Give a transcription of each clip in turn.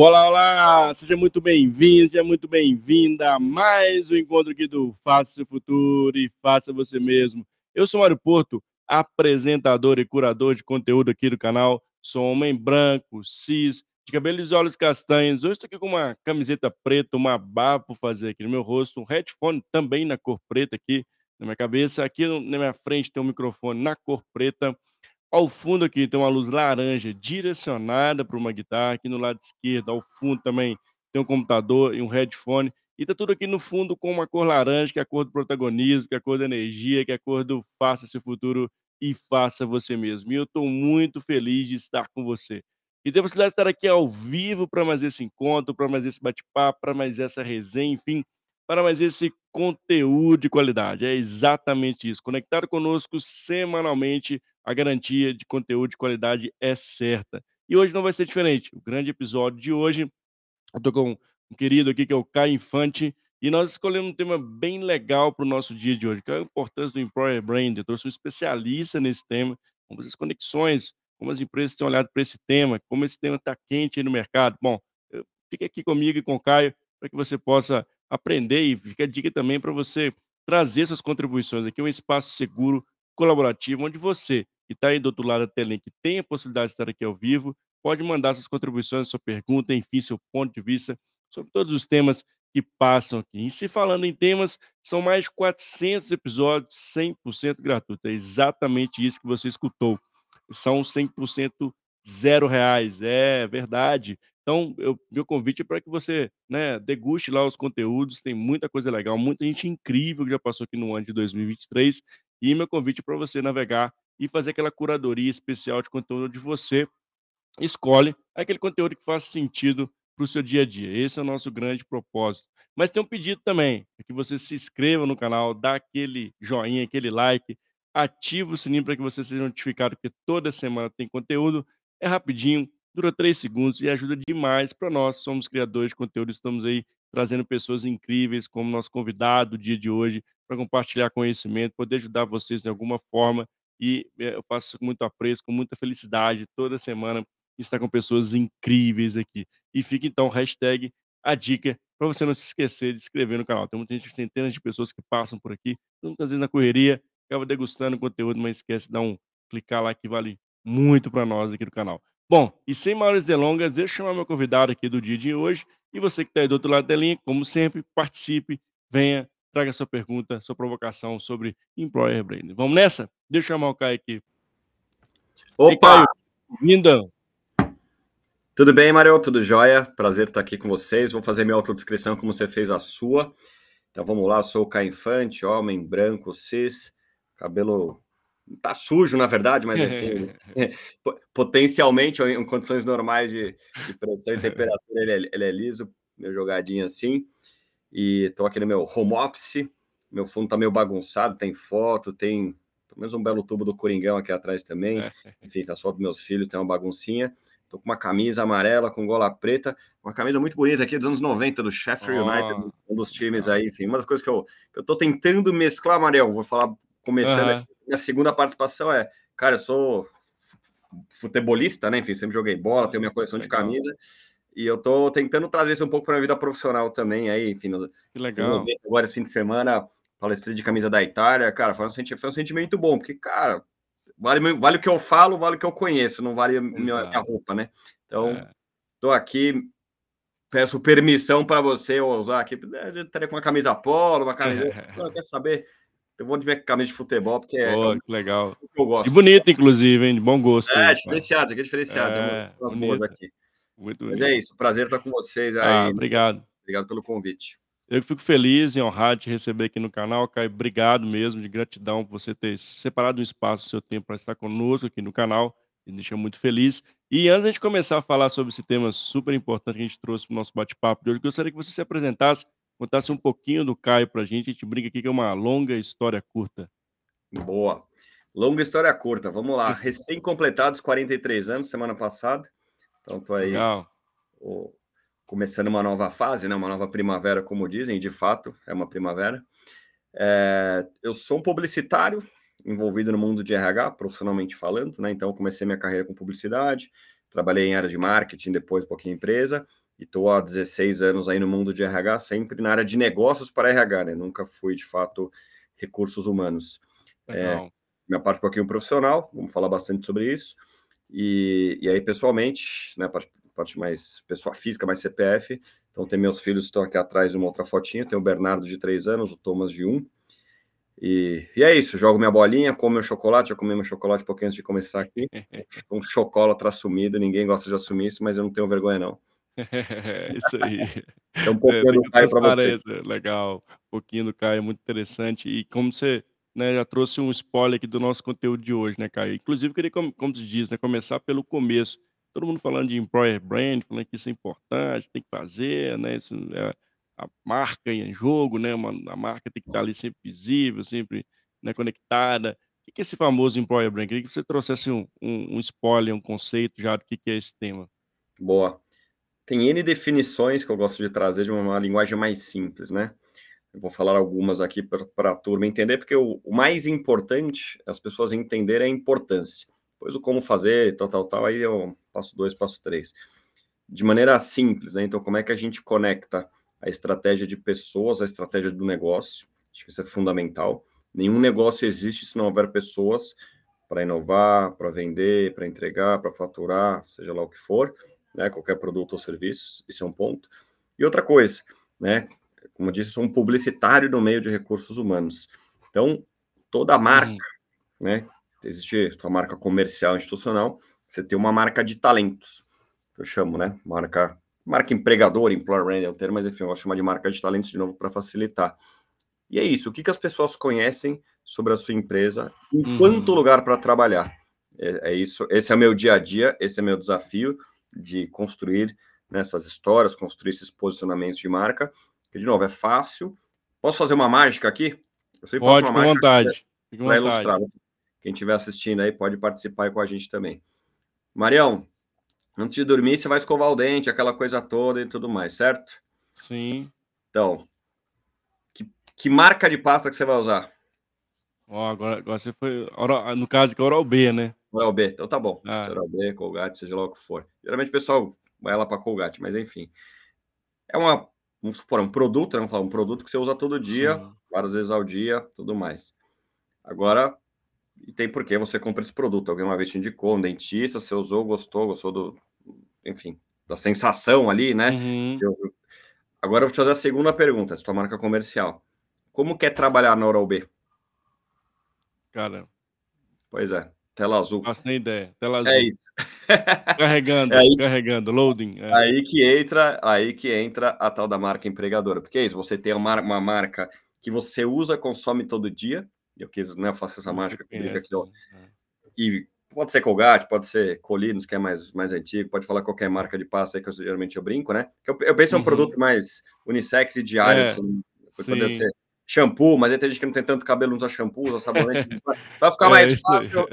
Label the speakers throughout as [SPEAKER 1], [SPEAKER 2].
[SPEAKER 1] Olá, olá! Seja muito bem-vindo, seja muito bem-vinda a mais um encontro aqui do Faça Seu Futuro e Faça Você Mesmo. Eu sou Mário Porto, apresentador e curador de conteúdo aqui do canal. Sou homem branco, cis, de cabelos e olhos castanhos. Hoje estou aqui com uma camiseta preta, uma barba por fazer aqui no meu rosto, um headphone também na cor preta aqui na minha cabeça. Aqui na minha frente tem um microfone na cor preta. Ao fundo aqui tem uma luz laranja direcionada para uma guitarra, aqui no lado esquerdo, ao fundo também tem um computador e um headphone, e tá tudo aqui no fundo com uma cor laranja, que é a cor do protagonismo, que é a cor da energia, que é a cor do faça seu futuro e faça você mesmo. E eu estou muito feliz de estar com você. E ter a possibilidade de estar aqui ao vivo para mais esse encontro, para mais esse bate-papo, para mais essa resenha, enfim, para mais esse conteúdo de qualidade. É exatamente isso. Conectado conosco semanalmente a garantia de conteúdo de qualidade é certa. E hoje não vai ser diferente. O grande episódio de hoje, eu tô com um querido aqui que é o Caio Infante, e nós escolhemos um tema bem legal para o nosso dia de hoje, que é a importância do Employer Brand. Eu trouxe um especialista nesse tema, como as conexões, como as empresas têm olhado para esse tema, como esse tema está quente no mercado. Bom, fique aqui comigo e com o Caio para que você possa aprender e fica a dica também para você trazer suas contribuições aqui, um espaço seguro, colaborativo, onde você que está aí do outro lado da telinha, que tem a possibilidade de estar aqui ao vivo, pode mandar suas contribuições, sua pergunta, enfim, seu ponto de vista sobre todos os temas que passam aqui. E se falando em temas, são mais de 400 episódios 100% gratuitos. É exatamente isso que você escutou. São 100% zero reais. É verdade. Então, eu, meu convite é para que você né, deguste lá os conteúdos. Tem muita coisa legal, muita gente incrível que já passou aqui no ano de 2023. E meu convite é para você navegar e fazer aquela curadoria especial de conteúdo onde você escolhe aquele conteúdo que faz sentido para o seu dia a dia. Esse é o nosso grande propósito. Mas tem um pedido também, é que você se inscreva no canal, dá aquele joinha, aquele like, ativa o sininho para que você seja notificado, porque toda semana tem conteúdo. É rapidinho, dura três segundos e ajuda demais para nós. Somos criadores de conteúdo, estamos aí trazendo pessoas incríveis, como nosso convidado do dia de hoje, para compartilhar conhecimento, poder ajudar vocês de alguma forma e eh, eu faço com muito apreço, com muita felicidade, toda semana estar com pessoas incríveis aqui. E fica então hashtag a dica para você não se esquecer de se inscrever no canal. Tem muita gente, centenas de pessoas que passam por aqui, muitas vezes na correria, acaba degustando o conteúdo, mas esquece de dar um clicar lá que vale muito para nós aqui do canal. Bom, e sem maiores delongas, deixa eu chamar meu convidado aqui do dia de hoje. E você que está aí do outro lado da linha, como sempre, participe, venha, traga sua pergunta, sua provocação sobre Employer Branding. Vamos nessa? Deixa eu chamar o Caio aqui.
[SPEAKER 2] Opa!
[SPEAKER 1] Vinda.
[SPEAKER 2] Tudo bem, Mario? Tudo jóia? Prazer estar aqui com vocês. Vou fazer minha autodescrição como você fez a sua. Então vamos lá, eu sou o Caio Infante, homem branco, cis, cabelo tá sujo, na verdade, mas enfim, potencialmente, em condições normais de, de pressão e temperatura, ele é, ele é liso, meu jogadinho assim. E estou aqui no meu home office. Meu fundo tá meio bagunçado, tem foto, tem pelo menos um belo tubo do Coringão aqui atrás também. Enfim, tá só dos meus filhos, tem uma baguncinha. Tô com uma camisa amarela com gola preta, uma camisa muito bonita aqui dos anos 90 do Sheffield oh. United, um dos times aí, enfim, uma das coisas que eu, que eu tô tentando mesclar, Mariel, vou falar começando, uhum. Minha segunda participação é, cara, eu sou futebolista, né, enfim, sempre joguei bola, tenho minha coleção de camisa, e eu tô tentando trazer isso um pouco para a vida profissional também, aí, enfim,
[SPEAKER 1] que legal.
[SPEAKER 2] agora esse fim de semana, palestrei de camisa da Itália, cara, foi um, sentimento, foi um sentimento bom, porque, cara, vale, vale o que eu falo, vale o que eu conheço, não vale a minha, minha, roupa, né? Então, é. tô aqui, peço permissão para você usar aqui, eu estaria com uma camisa polo, uma camisa, é. quer saber? Eu vou de minha camisa de futebol, porque
[SPEAKER 1] oh, é, que legal. Que eu gosto. E bonito, inclusive, hein? De bom gosto.
[SPEAKER 2] É, diferenciado, aqui é diferenciado. É, é aqui. Muito Mas é isso, prazer estar com vocês aí.
[SPEAKER 1] Ah, obrigado.
[SPEAKER 2] Obrigado pelo convite.
[SPEAKER 1] Eu fico feliz e honrado de receber aqui no canal, Caio. Obrigado mesmo, de gratidão por você ter separado um espaço do seu tempo para estar conosco aqui no canal. Me deixa muito feliz. E antes de começar a falar sobre esse tema super importante que a gente trouxe para o nosso bate-papo de hoje, gostaria que você se apresentasse, contasse um pouquinho do Caio para a gente. A gente brinca aqui que é uma longa história curta.
[SPEAKER 2] Boa. Longa história curta. Vamos lá. Recém-completados 43 anos, semana passada. Então, tô aí. Começando uma nova fase, né? uma nova primavera, como dizem, de fato, é uma primavera. É, eu sou um publicitário envolvido no mundo de RH, profissionalmente falando, né? Então, comecei minha carreira com publicidade, trabalhei em área de marketing, depois um pouquinho em empresa, e estou há 16 anos aí no mundo de RH, sempre na área de negócios para RH, né? Nunca fui, de fato, recursos humanos. É, minha parte um pouquinho profissional, vamos falar bastante sobre isso. E, e aí, pessoalmente, né, parte, parte mais pessoa física, mais CPF. Então, tem meus filhos que estão aqui atrás, uma outra fotinha. Tem o Bernardo de 3 anos, o Thomas de 1. E, e é isso, jogo minha bolinha, como meu chocolate, eu comi meu chocolate um pouquinho antes de começar aqui. Um chocolate assumido, ninguém gosta de assumir isso, mas eu não tenho vergonha, não.
[SPEAKER 1] isso aí.
[SPEAKER 2] É um pouquinho é, do Caio para você.
[SPEAKER 1] Legal, um pouquinho do Caio, muito interessante. E como você né, já trouxe um spoiler aqui do nosso conteúdo de hoje, né, Caio? Inclusive, queria, como, como se diz, né, começar pelo começo. Todo mundo falando de employer brand, falando que isso é importante, tem que fazer, né? Isso é a marca em jogo, né? Uma, a marca tem que estar ali sempre visível, sempre né, conectada. O que é esse famoso employer brand? Queria que você trouxesse um, um, um spoiler, um conceito já do que é esse tema.
[SPEAKER 2] Boa. Tem N definições que eu gosto de trazer de uma linguagem mais simples, né? Eu vou falar algumas aqui para a turma entender, porque o, o, mais importante é as pessoas entenderem a importância. Depois o como fazer, tal, tal, tal, aí eu passo dois, passo três. De maneira simples, né? Então, como é que a gente conecta a estratégia de pessoas à estratégia do negócio? Acho que isso é fundamental. Nenhum negócio existe se não houver pessoas para inovar, para vender, para entregar, para faturar, seja lá o que for, né? Qualquer produto ou serviço, isso é um ponto. E outra coisa, né? como eu disse, sou um publicitário no meio de recursos humanos. Então, toda marca, uhum. né? Existe a marca comercial institucional, você tem uma marca de talentos, eu chamo, né? Marca, marca empregador, employer brand é o termo, mas enfim, eu vou chamar de marca de talentos de novo para facilitar. E é isso, o que, que as pessoas conhecem sobre a sua empresa, enquanto uhum. lugar para trabalhar. É, é, isso, esse é o meu dia a dia, esse é o meu desafio de construir nessas histórias, construir esses posicionamentos de marca que, de novo, é fácil. Posso fazer uma mágica aqui?
[SPEAKER 1] Eu pode, com vontade. Para ilustrar.
[SPEAKER 2] Quem estiver assistindo aí pode participar com a gente também. Marião, antes de dormir, você vai escovar o dente, aquela coisa toda e tudo mais, certo?
[SPEAKER 1] Sim.
[SPEAKER 2] Então, que, que marca de pasta que você vai usar?
[SPEAKER 1] Ó, oh, agora, agora você foi. No caso que é Oral B, né?
[SPEAKER 2] Oral B, então tá bom. Ah. B, Colgate, seja lá o que for. Geralmente o pessoal vai lá para Colgate, mas enfim. É uma vamos supor, um produto, né, vamos falar, um produto que você usa todo dia, Sim. várias vezes ao dia, tudo mais. Agora, e tem por que você compra esse produto. Alguém uma vez te indicou, um dentista, você usou, gostou, gostou do, enfim, da sensação ali, né? Uhum. Eu, agora eu vou te fazer a segunda pergunta, sua marca comercial. Como quer trabalhar na Oral B?
[SPEAKER 1] Cara.
[SPEAKER 2] Pois é. Tela azul.
[SPEAKER 1] Faço nem ideia. Tela é azul.
[SPEAKER 2] É isso.
[SPEAKER 1] Carregando, é aí, carregando, loading.
[SPEAKER 2] É. Aí que entra, aí que entra a tal da marca empregadora. Porque é isso, você tem uma, uma marca que você usa, consome todo dia. Eu quis, né, eu faço essa mágica aqui, ó. É. E pode ser Colgate, pode ser Colinos, que é mais, mais antigo, pode falar qualquer marca de pasta aí que eu, geralmente eu brinco, né? Eu, eu penso em um uhum. produto mais unissex e diário, é, assim, poder ser shampoo, mas aí tem gente que não tem tanto cabelo, não usa shampoo, usa sabonete. Vai ficar é, mais fácil.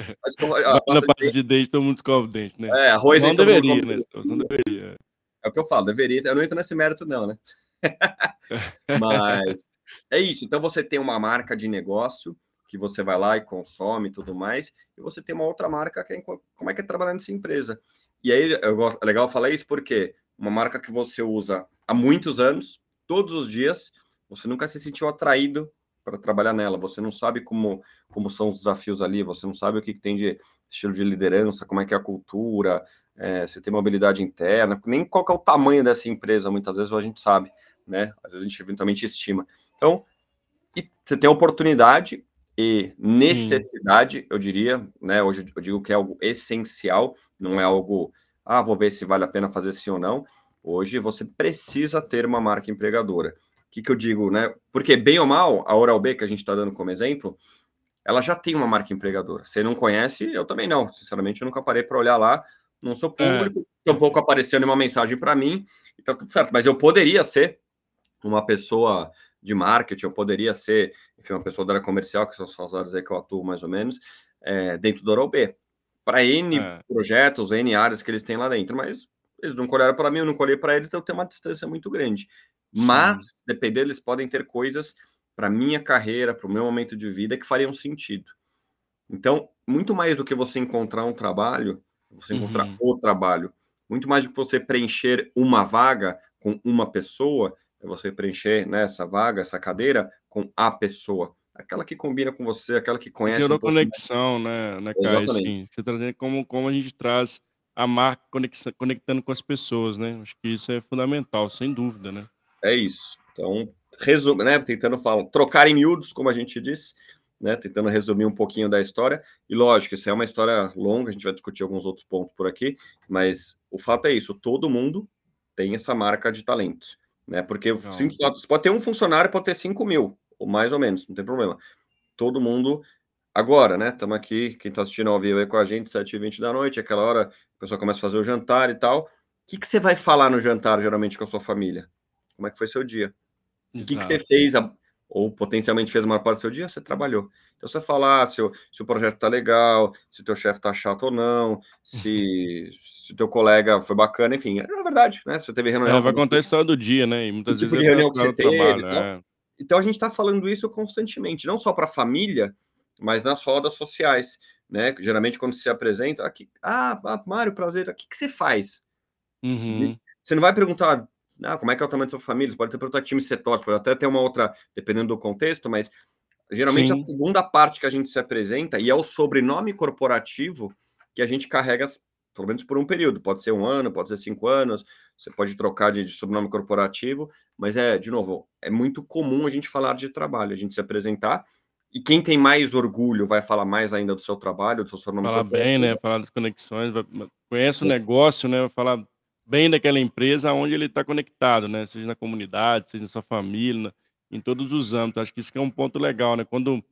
[SPEAKER 1] Na parte de dente, todo mundo escova o dente, né?
[SPEAKER 2] É, arroz
[SPEAKER 1] não deveria, né? Não deveria.
[SPEAKER 2] É o que eu falo, deveria. Eu não entro nesse mérito, não, né? mas é isso. Então você tem uma marca de negócio que você vai lá e consome e tudo mais, e você tem uma outra marca que é como é que é trabalhar nessa empresa. E aí eu gosto, é legal falar isso porque uma marca que você usa há muitos anos, todos os dias, você nunca se sentiu atraído para trabalhar nela, você não sabe como, como são os desafios ali, você não sabe o que, que tem de estilo de liderança, como é que é a cultura, é, se tem mobilidade interna, nem qual é o tamanho dessa empresa, muitas vezes a gente sabe, né? Às vezes a gente eventualmente estima. Então, você tem oportunidade e necessidade, Sim. eu diria, né? Hoje eu digo que é algo essencial, não é algo, ah, vou ver se vale a pena fazer sim ou não. Hoje você precisa ter uma marca empregadora que, que eu digo, né? Porque, bem ou mal, a Oral B, que a gente está dando como exemplo, ela já tem uma marca empregadora. Você não conhece, eu também não. Sinceramente, eu nunca parei para olhar lá. Não sou é. público, é. tampouco apareceu nenhuma mensagem para mim, e tá tudo certo. Mas eu poderia ser uma pessoa de marketing, eu poderia ser, enfim, uma pessoa da área comercial, que são as áreas aí que eu atuo mais ou menos, é, dentro do Oral B. Para N é. projetos, N áreas que eles têm lá dentro, mas eles não olharam para mim, eu não colhei para eles, então tem uma distância muito grande. Mas, Sim. dependendo, eles podem ter coisas para minha carreira, para o meu momento de vida que fariam sentido. Então, muito mais do que você encontrar um trabalho, você encontrar uhum. o trabalho, muito mais do que você preencher uma vaga com uma pessoa, é você preencher né, essa vaga, essa cadeira com a pessoa. Aquela que combina com você, aquela que conhece.
[SPEAKER 1] Gerou um conexão, né, né Caio? Sim, você trazendo como, como a gente traz a marca conectando com as pessoas, né? Acho que isso é fundamental, sem dúvida, né?
[SPEAKER 2] É isso. Então, resumo, né? Tentando falar, trocar em miúdos, como a gente disse, né? Tentando resumir um pouquinho da história. E lógico, isso é uma história longa, a gente vai discutir alguns outros pontos por aqui, mas o fato é isso: todo mundo tem essa marca de talentos, né? Porque cinco, você pode ter um funcionário, pode ter 5 mil, ou mais ou menos, não tem problema. Todo mundo. Agora, né? Estamos aqui, quem está assistindo ao vivo aí com a gente, 7h20 da noite, aquela hora, o pessoal começa a fazer o jantar e tal. O que, que você vai falar no jantar, geralmente, com a sua família? Como é que foi seu dia? O que, que você fez, ou potencialmente fez a maior parte do seu dia? Você trabalhou. Então, você falar ah, se o, se o projeto tá legal, se o teu chefe tá chato ou não, se, se o teu colega foi bacana, enfim, é verdade, né? Você teve
[SPEAKER 1] reunião. É, vai contar a história do dia, né? E muitas
[SPEAKER 2] tipo
[SPEAKER 1] vezes
[SPEAKER 2] de reunião que você teve. Trabalho, é. Então, a gente está falando isso constantemente, não só para a família, mas nas rodas sociais, né? Geralmente, quando se apresenta, aqui, ah, ah Mário, prazer, o que, que você faz?
[SPEAKER 1] Uhum.
[SPEAKER 2] Você não vai perguntar, ah, como é que é o tamanho da sua família? Você pode ter perguntar time setor, pode até ter uma outra, dependendo do contexto, mas geralmente Sim. a segunda parte que a gente se apresenta, e é o sobrenome corporativo que a gente carrega, pelo menos por um período, pode ser um ano, pode ser cinco anos, você pode trocar de, de sobrenome corporativo, mas é, de novo, é muito comum a gente falar de trabalho, a gente se apresentar, e quem tem mais orgulho vai falar mais ainda do seu trabalho, do seu sobrenome
[SPEAKER 1] Falar bem, né? Falar das conexões, vai, conhece o negócio, né? Vai falar bem daquela empresa onde ele está conectado, né? Seja na comunidade, seja na sua família, em todos os âmbitos. Acho que isso é um ponto legal, né? Quando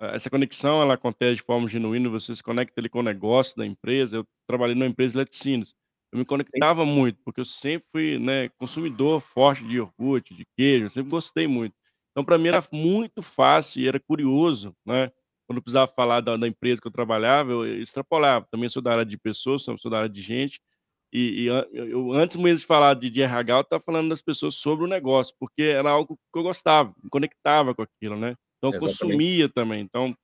[SPEAKER 1] eh, essa conexão ela acontece de forma genuína, você se conecta ali com o negócio da empresa. Eu trabalhei numa empresa de laticínios. Eu me conectava muito, porque eu sempre fui, né, consumidor forte de iogurte, de queijo, eu sempre gostei muito. Então, para mim era muito fácil e era curioso, né? Quando eu precisava falar da, da empresa que eu trabalhava, eu extrapolava. Também sou da área de pessoas, sou da área de gente, e, e eu, antes mesmo de falar de, de RH, eu estava falando das pessoas sobre o negócio, porque era algo que eu gostava, me conectava com aquilo, né? Então, eu consumia também. Então,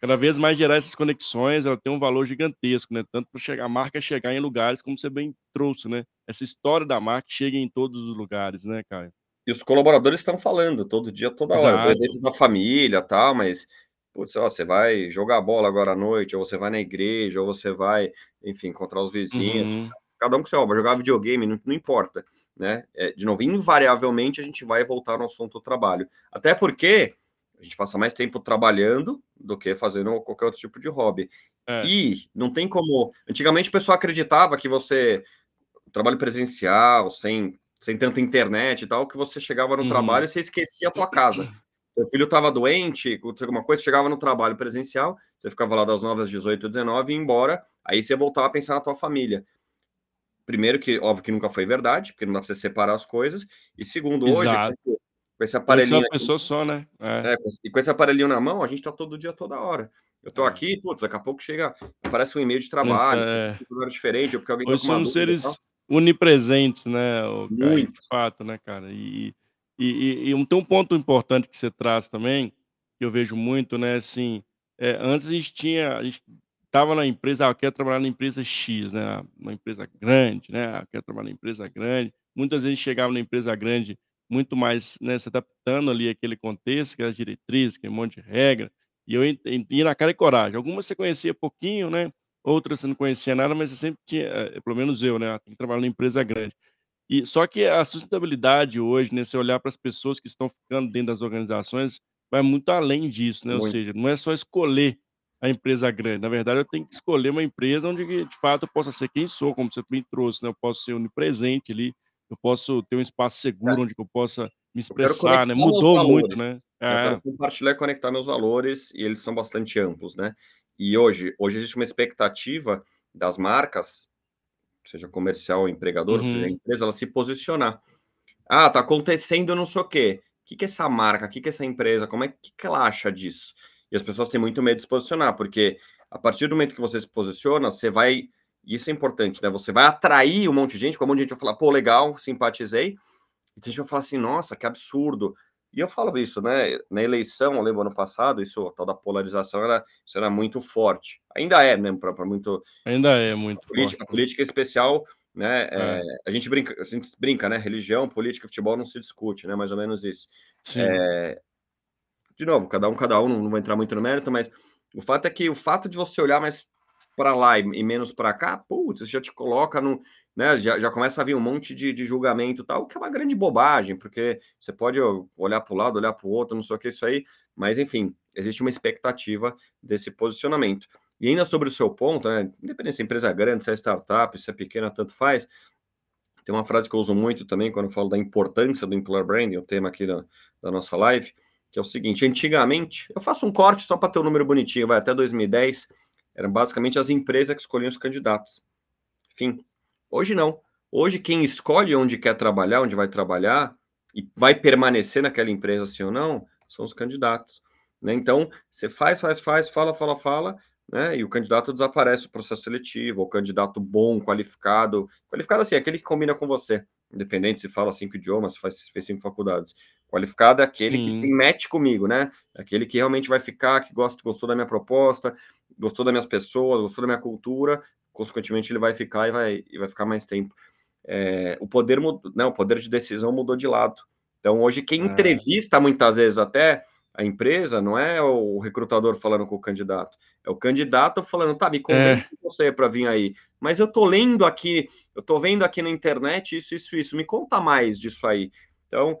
[SPEAKER 1] cada vez mais gerar essas conexões, ela tem um valor gigantesco, né? Tanto para a marca chegar em lugares, como você bem trouxe, né? Essa história da marca chega em todos os lugares, né, Caio?
[SPEAKER 2] E os colaboradores estão falando todo dia, toda hora. Exato. Por exemplo, da família tal, mas putz, ó, você vai jogar bola agora à noite, ou você vai na igreja, ou você vai, enfim, encontrar os vizinhos. Uhum cada um com seu, vai jogar videogame, não, não importa, né? É, de novo, invariavelmente a gente vai voltar no assunto do trabalho. Até porque a gente passa mais tempo trabalhando do que fazendo qualquer outro tipo de hobby. É. E não tem como. Antigamente o pessoal acreditava que você. Trabalho presencial, sem, sem tanta internet e tal, que você chegava no uhum. trabalho e você esquecia a tua casa. Seu filho estava doente, alguma coisa, chegava no trabalho presencial, você ficava lá das 9 às 18, 19 e ia embora, aí você voltava a pensar na tua família. Primeiro, que óbvio que nunca foi verdade, porque não dá para você separar as coisas. E segundo, Exato. hoje, com esse aparelhinho.
[SPEAKER 1] uma pessoa aqui, só, né?
[SPEAKER 2] É. É, e com esse aparelhinho na mão, a gente tá todo dia, toda hora. Eu tô é. aqui, putz, daqui a pouco chega, aparece um e-mail de trabalho, é... um diferente, ou porque alguém
[SPEAKER 1] hoje tá somos seres unipresentes, né? Muito. de fato, né, cara? E, e, e, e tem um ponto importante que você traz também, que eu vejo muito, né? Assim, é, antes a gente tinha. A gente estava na empresa, ah, eu quero trabalhar na empresa X, né? Uma empresa grande, né? Ah, eu quero trabalhar na empresa grande. Muitas vezes chegava na empresa grande muito mais, né, se adaptando ali àquele contexto, que as diretrizes, que é um monte de regra. E eu ia na cara e coragem. Algumas você conhecia pouquinho, né? Outras você não conhecia nada, mas você sempre tinha, eh, pelo menos eu, né? Ah, tem que trabalhar na empresa grande. E só que a sustentabilidade hoje, né? Você olhar para as pessoas que estão ficando dentro das organizações, vai muito além disso, né? Muito. Ou seja, não é só escolher a empresa grande. Na verdade, eu tenho que escolher uma empresa onde, de fato, eu possa ser quem sou, como você me trouxe, né? Eu posso ser onipresente ali, eu posso ter um espaço é. seguro é. onde eu possa me expressar, né? Mudou muito, né?
[SPEAKER 2] É. Eu quero compartilhar e conectar meus valores, e eles são bastante amplos, né? E hoje, hoje existe uma expectativa das marcas, seja comercial empregador, uhum. seja empresa, ela se posicionar. Ah, tá acontecendo não sei o quê. O que, que é essa marca? O que, que é essa empresa? Como é que, que ela acha disso? E as pessoas têm muito medo de se posicionar, porque a partir do momento que você se posiciona, você vai. Isso é importante, né? Você vai atrair um monte de gente, porque um monte de gente vai falar, pô, legal, simpatizei. E a gente vai falar assim, nossa, que absurdo. E eu falo isso, né? Na eleição, eu lembro ano passado, isso, a tal da polarização, era, isso era muito forte. Ainda é, né? Para muito.
[SPEAKER 1] Ainda é muito
[SPEAKER 2] a política, forte. A política especial né? É, a gente brinca, a gente brinca, né? Religião, política, futebol não se discute, né? Mais ou menos isso. É, de novo, cada um, cada um, não, vou entrar muito no mérito, mas o fato é que o fato de você olhar mais para lá e, menos para cá, putz, já te coloca no, né, já, já começa a vir um monte de, de julgamento tal, que é uma grande bobagem, porque você pode olhar para o lado, olhar para o outro, não sei o que isso aí, mas enfim, existe uma expectativa desse posicionamento. E ainda sobre o seu ponto, né, independente se a empresa é grande, se é startup, se é pequena, tanto faz, tem uma frase que eu uso muito também quando falo da importância do employer branding, o tema aqui da, da nossa live, que é o seguinte: antigamente, eu faço um corte só para ter um número bonitinho, vai até 2010, eram basicamente as empresas que escolhiam os candidatos. Enfim, hoje não. Hoje, quem escolhe onde quer trabalhar, onde vai trabalhar e vai permanecer naquela empresa, sim ou não, são os candidatos. Né? Então, você faz, faz, faz, fala, fala, fala, né? E o candidato desaparece o processo seletivo, o candidato bom, qualificado, qualificado assim, aquele que combina com você, independente se fala cinco idiomas, se faz, fez cinco faculdades. Qualificado é aquele Sim. que tem match comigo, né? Aquele que realmente vai ficar, que gosta, gostou da minha proposta, gostou das minhas pessoas, gostou da minha cultura, consequentemente ele vai ficar e vai, e vai ficar mais tempo. É, o poder mudou, né, o poder de decisão mudou de lado. Então hoje quem é. entrevista muitas vezes até a empresa não é o recrutador falando com o candidato, é o candidato falando, tá, me convence é. você para vir aí. Mas eu tô lendo aqui, eu tô vendo aqui na internet isso, isso, isso. Me conta mais disso aí. Então,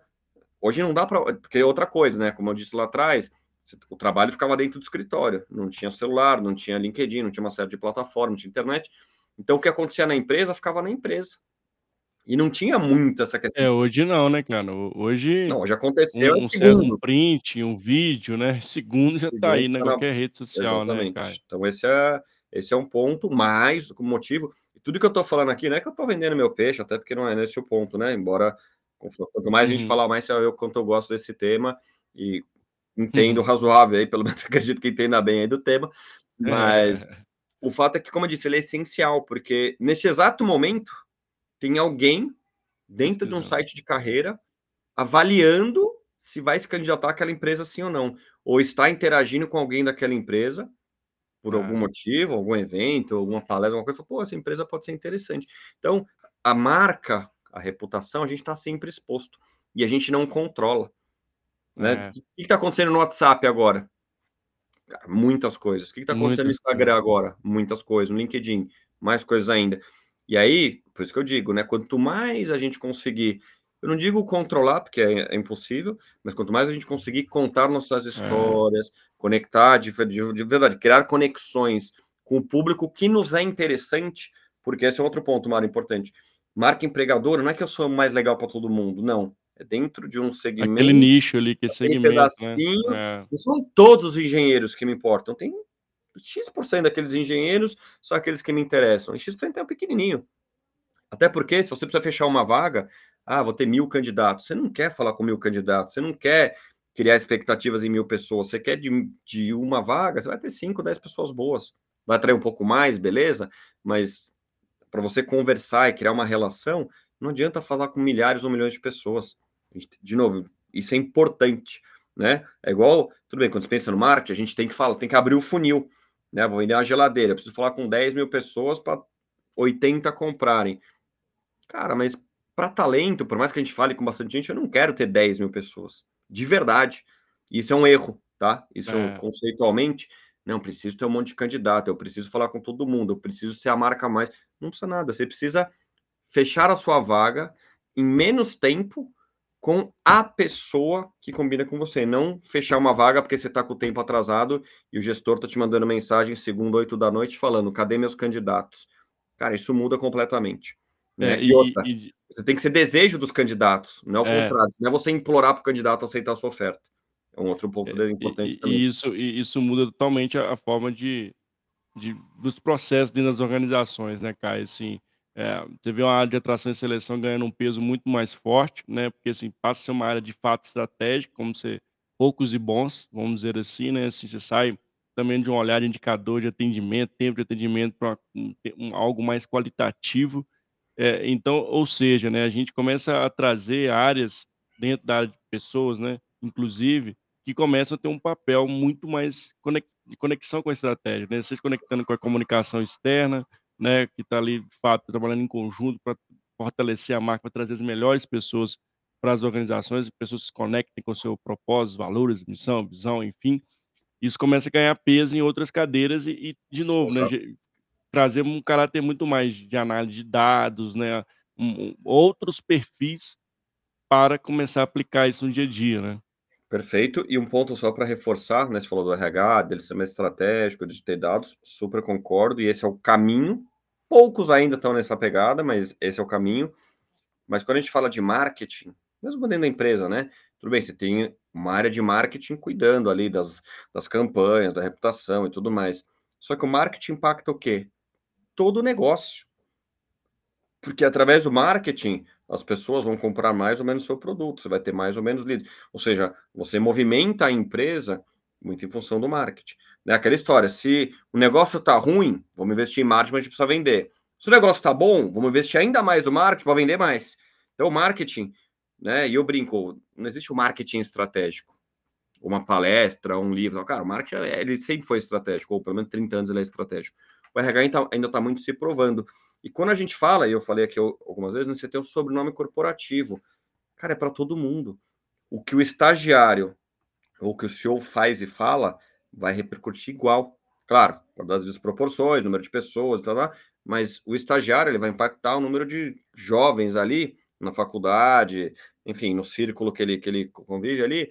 [SPEAKER 2] Hoje não dá para. Porque é outra coisa, né? Como eu disse lá atrás, o trabalho ficava dentro do escritório. Não tinha celular, não tinha LinkedIn, não tinha uma série de plataformas, não tinha internet. Então, o que acontecia na empresa ficava na empresa. E não tinha muito essa questão.
[SPEAKER 1] É, hoje não, né, cara? Hoje.
[SPEAKER 2] Não, hoje aconteceu
[SPEAKER 1] um, um, um print, um vídeo, né? Segundo já está aí, né? Qualquer rede social, né, Exatamente. né, cara?
[SPEAKER 2] Então, esse é, esse é um ponto mais como motivo. E tudo que eu estou falando aqui não é que eu estou vendendo meu peixe, até porque não é nesse o ponto, né? Embora Quanto mais a gente uhum. falar, mais eu quanto eu gosto desse tema e entendo uhum. razoável aí, pelo menos acredito que entenda bem aí do tema, mas é. o fato é que, como eu disse, ele é essencial, porque nesse exato momento tem alguém dentro de um site de carreira avaliando se vai se candidatar àquela empresa sim ou não, ou está interagindo com alguém daquela empresa por algum é. motivo, algum evento, alguma palestra, alguma coisa, pô, essa empresa pode ser interessante. Então, a marca a reputação, a gente está sempre exposto e a gente não controla. Né? É. O que está acontecendo no WhatsApp agora? Cara, muitas coisas. O que está acontecendo muitas no Instagram coisas. agora? Muitas coisas. No LinkedIn, mais coisas ainda. E aí, por isso que eu digo, né? Quanto mais a gente conseguir, eu não digo controlar, porque é, é impossível, mas quanto mais a gente conseguir contar nossas é. histórias, é. conectar de, de, de verdade, criar conexões com o público que nos é interessante, porque esse é outro ponto, Mário, importante marca empregadora, não é que eu sou mais legal para todo mundo, não. É dentro de um segmento.
[SPEAKER 1] Aquele nicho ali, que é segmento. Né? Pedacinho,
[SPEAKER 2] né? Não são todos os engenheiros que me importam. Tem X% daqueles engenheiros, são aqueles que me interessam. E X% é um pequenininho. Até porque, se você precisa fechar uma vaga, ah, vou ter mil candidatos. Você não quer falar com mil candidatos, você não quer criar expectativas em mil pessoas. Você quer de, de uma vaga, você vai ter cinco, dez pessoas boas. Vai atrair um pouco mais, beleza? Mas para você conversar e criar uma relação, não adianta falar com milhares ou milhões de pessoas. De novo, isso é importante, né? É igual, tudo bem, quando você pensa no marketing, a gente tem que falar, tem que abrir o funil, né? Vou vender uma geladeira, preciso falar com 10 mil pessoas para 80 comprarem. Cara, mas para talento, por mais que a gente fale com bastante gente, eu não quero ter 10 mil pessoas. De verdade. Isso é um erro, tá? Isso é. conceitualmente não, preciso ter um monte de candidato, eu preciso falar com todo mundo, eu preciso ser a marca mais. Não precisa nada, você precisa fechar a sua vaga em menos tempo com a pessoa que combina com você, não fechar uma vaga porque você está com o tempo atrasado e o gestor está te mandando mensagem segunda, oito da noite, falando: cadê meus candidatos? Cara, isso muda completamente. Né? É, e, e, outra, e... você tem que ser desejo dos candidatos, não é o é. contrário, não é você implorar para o candidato aceitar a sua oferta. É um outro ponto é, importante
[SPEAKER 1] e,
[SPEAKER 2] também.
[SPEAKER 1] E isso, e isso muda totalmente a, a forma de, de, dos processos dentro das organizações, né, Caio? Assim, é, você vê uma área de atração e seleção ganhando um peso muito mais forte, né? Porque assim, passa a ser uma área de fato estratégica, como ser poucos e bons, vamos dizer assim, né? Assim, você sai também de um olhar de indicador de atendimento, tempo de atendimento para um, algo mais qualitativo. É, então, ou seja, né, a gente começa a trazer áreas dentro da área de pessoas, né? Inclusive, que começam a ter um papel muito mais de conexão com a estratégia, né? Seja conectando com a comunicação externa, né, que está ali, de fato, trabalhando em conjunto para fortalecer a marca, para trazer as melhores pessoas para as organizações, pessoas se conectem com o seu propósito, valores, missão, visão, enfim. Isso começa a ganhar peso em outras cadeiras e, e de novo, né, trazer um caráter muito mais de análise de dados, né, um, outros perfis para começar a aplicar isso no dia a dia, né?
[SPEAKER 2] Perfeito. E um ponto só para reforçar, né? Você falou do RH, dele ser mais estratégico, de ter dados, super concordo, e esse é o caminho. Poucos ainda estão nessa pegada, mas esse é o caminho. Mas quando a gente fala de marketing, mesmo dentro da empresa, né? Tudo bem, você tem uma área de marketing cuidando ali das, das campanhas, da reputação e tudo mais. Só que o marketing impacta o quê? Todo o negócio. Porque através do marketing, as pessoas vão comprar mais ou menos seu produto, você vai ter mais ou menos leads. Ou seja, você movimenta a empresa muito em função do marketing. Né? Aquela história, se o negócio está ruim, vamos investir em marketing, mas a gente precisa vender. Se o negócio está bom, vamos investir ainda mais no marketing para vender mais. Então, o marketing, né? E eu brinco, não existe o marketing estratégico. Uma palestra, um livro. Cara, o marketing ele sempre foi estratégico, ou pelo menos 30 anos ele é estratégico. O RH ainda está muito se provando. E quando a gente fala, e eu falei aqui algumas vezes, né, você tem o sobrenome corporativo. Cara, é para todo mundo. O que o estagiário ou que o CEO faz e fala vai repercutir igual. Claro, das desproporções, número de pessoas, tal, tal, mas o estagiário ele vai impactar o número de jovens ali na faculdade, enfim, no círculo que ele, que ele convive ali,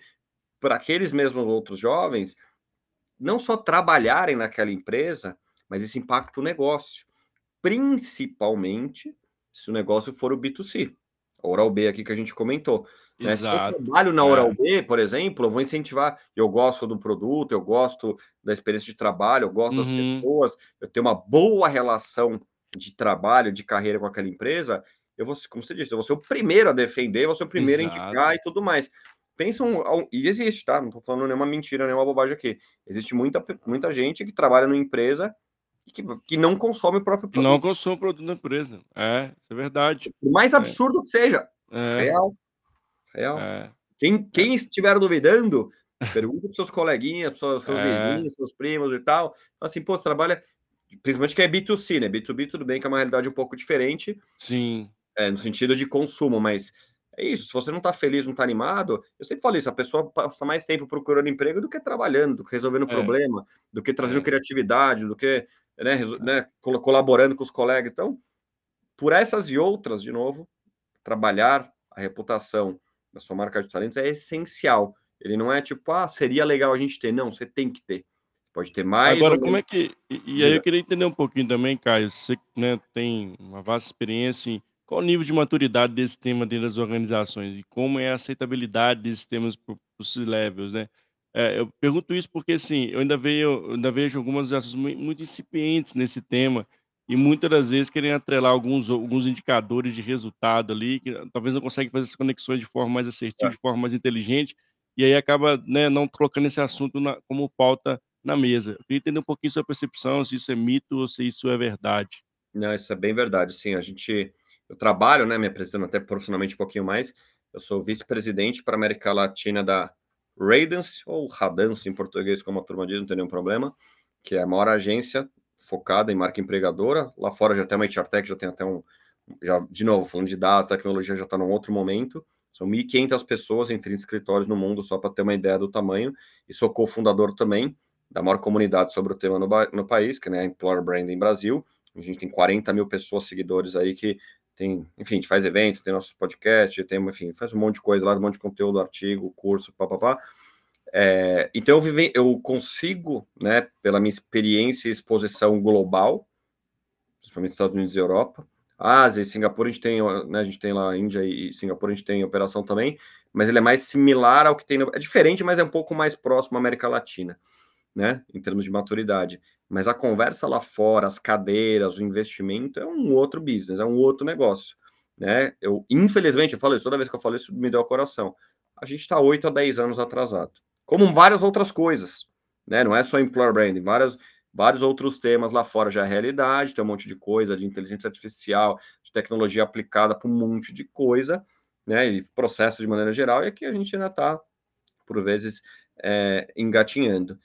[SPEAKER 2] para aqueles mesmos outros jovens não só trabalharem naquela empresa, mas isso impacta o negócio principalmente se o negócio for o B2C. A Oral B aqui que a gente comentou. Né? Se eu trabalho na Oral é. B, por exemplo, eu vou incentivar. Eu gosto do produto, eu gosto da experiência de trabalho, eu gosto uhum. das pessoas, eu tenho uma boa relação de trabalho, de carreira com aquela empresa. Eu vou, como você disse, eu vou ser o primeiro a defender, eu vou ser o primeiro Exato. a indicar e tudo mais. Pensam, e existe, tá? Não estou falando nenhuma mentira, nenhuma bobagem aqui. Existe muita, muita gente que trabalha numa empresa que, que não consome o próprio produto.
[SPEAKER 1] Não consome o produto da empresa. É, isso é verdade.
[SPEAKER 2] O mais é. absurdo é. que seja.
[SPEAKER 1] É.
[SPEAKER 2] Real. Real. É. Quem, quem estiver duvidando, pergunta para seus coleguinhas, para seus, seus é. vizinhos, seus primos e tal. Assim, pô, você trabalha. Principalmente que é B2C, né? B2B, tudo bem, que é uma realidade um pouco diferente.
[SPEAKER 1] Sim.
[SPEAKER 2] É, no sentido de consumo, mas é isso. Se você não está feliz, não está animado, eu sempre falo isso: a pessoa passa mais tempo procurando emprego do que trabalhando, do que resolvendo é. problema, do que trazendo é. criatividade, do que né, né, colaborando com os colegas. Então, por essas e outras, de novo, trabalhar a reputação da sua marca de talentos é essencial. Ele não é tipo, ah, seria legal a gente ter. Não, você tem que ter. Pode ter mais.
[SPEAKER 1] Agora, como é que. E, e, aí eu queria entender um pouquinho também, Caio. Você né, tem uma vasta experiência em qual o nível de maturidade desse tema dentro das organizações e como é a aceitabilidade desses temas para os levels, né? É, eu pergunto isso porque, assim, eu ainda vejo, eu ainda vejo algumas ações muito incipientes nesse tema e muitas das vezes querem atrelar alguns, alguns indicadores de resultado ali, que talvez não conseguem fazer essas conexões de forma mais assertiva, é. de forma mais inteligente, e aí acaba né, não colocando esse assunto na, como pauta na mesa. Eu queria entender um pouquinho sua percepção, se isso é mito ou se isso é verdade.
[SPEAKER 2] Não, isso é bem verdade. Sim, a gente, eu trabalho, né, me apresentando até profissionalmente um pouquinho mais. Eu sou vice-presidente para a América Latina da Radance, ou Radance em português, como a turma diz, não tem nenhum problema, que é a maior agência focada em marca empregadora. Lá fora já tem uma HR Tech, já tem até um. Já, de novo, falando de dados, tecnologia já está num outro momento. São 1.500 pessoas em 30 escritórios no mundo, só para ter uma ideia do tamanho. E sou cofundador também da maior comunidade sobre o tema no, no país, que é a Employer Branding Brasil. A gente tem 40 mil pessoas seguidores aí que tem, enfim, a gente faz evento, tem nosso podcast, tem, enfim, faz um monte de coisa lá, um monte de conteúdo, artigo, curso, papapá. É, então eu, vive, eu consigo, né, pela minha experiência e exposição global, principalmente Estados Unidos e Europa, Ásia e Singapura, a gente tem, né, a gente tem lá Índia e Singapura, a gente tem operação também, mas ele é mais similar ao que tem, é diferente, mas é um pouco mais próximo à América Latina, né, em termos de maturidade. Mas a conversa lá fora, as cadeiras, o investimento é um outro business, é um outro negócio. Né? Eu, infelizmente, eu falo isso, toda vez que eu falo isso, me deu o coração. A gente está 8 a 10 anos atrasado. Como várias outras coisas. Né? Não é só employer branding, várias, vários outros temas lá fora já é realidade, tem um monte de coisa de inteligência artificial, de tecnologia aplicada para um monte de coisa, né? E processos de maneira geral, e aqui a gente ainda está, por vezes, é, engatinhando.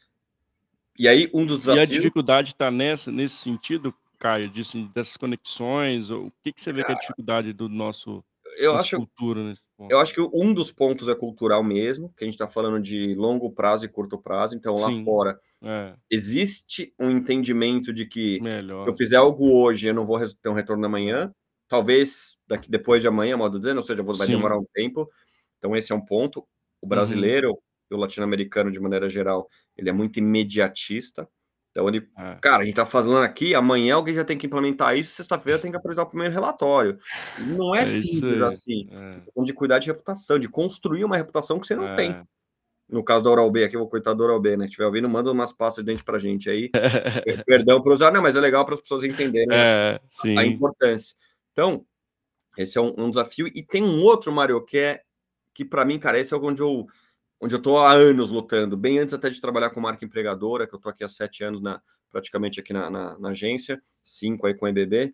[SPEAKER 1] E aí, um dos desafios... E a dificuldade está nessa, nesse sentido, Caio, disso, dessas conexões? Ou o que, que você vê que é a dificuldade do nosso
[SPEAKER 2] Eu acho
[SPEAKER 1] cultura ponto?
[SPEAKER 2] Eu acho que um dos pontos é cultural mesmo, que a gente tá falando de longo prazo e curto prazo, então lá
[SPEAKER 1] Sim.
[SPEAKER 2] fora
[SPEAKER 1] É,
[SPEAKER 2] existe um entendimento de que se eu
[SPEAKER 1] melhor.
[SPEAKER 2] fizer algo hoje, eu não vou ter um retorno amanhã, talvez daqui depois de amanhã, modo dizendo, ou seja, vai
[SPEAKER 1] Sim.
[SPEAKER 2] demorar um tempo, então esse é um ponto. O
[SPEAKER 1] Uhum.
[SPEAKER 2] brasileiro e o latino-americano, de maneira geral, ele é muito imediatista, então ele
[SPEAKER 1] É.
[SPEAKER 2] cara, a gente tá falando aqui, amanhã alguém já tem que implementar isso, sexta-feira tem que apresentar o primeiro relatório. Não é
[SPEAKER 1] É
[SPEAKER 2] simples assim,
[SPEAKER 1] É.
[SPEAKER 2] de cuidar de reputação, de construir uma reputação que você não tem.
[SPEAKER 1] É.
[SPEAKER 2] No caso da Oral-B, aqui eu vou coitar da Oral-B, né, estiver ouvindo, manda umas pastas de dente pra gente aí. Per perdão por usar não, mas é legal para as pessoas entenderem a
[SPEAKER 1] É,
[SPEAKER 2] a
[SPEAKER 1] sim.
[SPEAKER 2] importância. Então, esse é um um desafio. E tem um outro, Mário, que é que para mim, cara, esse é onde eu onde eu tô há anos lutando, bem antes até de trabalhar com marca empregadora, que eu tô aqui há 7 anos na praticamente aqui na na na agência, 5 aí com o EBB,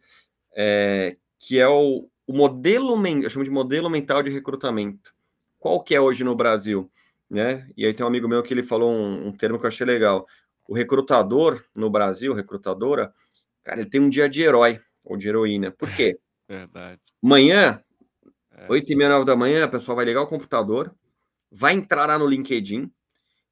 [SPEAKER 2] eh, que é o o modelo eu chamo de modelo mental de recrutamento. Qual que é hoje no Brasil, né, e aí tem um amigo meu que ele falou um um termo que eu achei legal. O recrutador no Brasil, recrutadora, cara, ele tem um dia de herói ou de heroína. Por quê?
[SPEAKER 1] Verdade.
[SPEAKER 2] Manhã,
[SPEAKER 1] É.
[SPEAKER 2] 8h30, 9h, a pessoa vai ligar o computador, vai entrar lá no LinkedIn,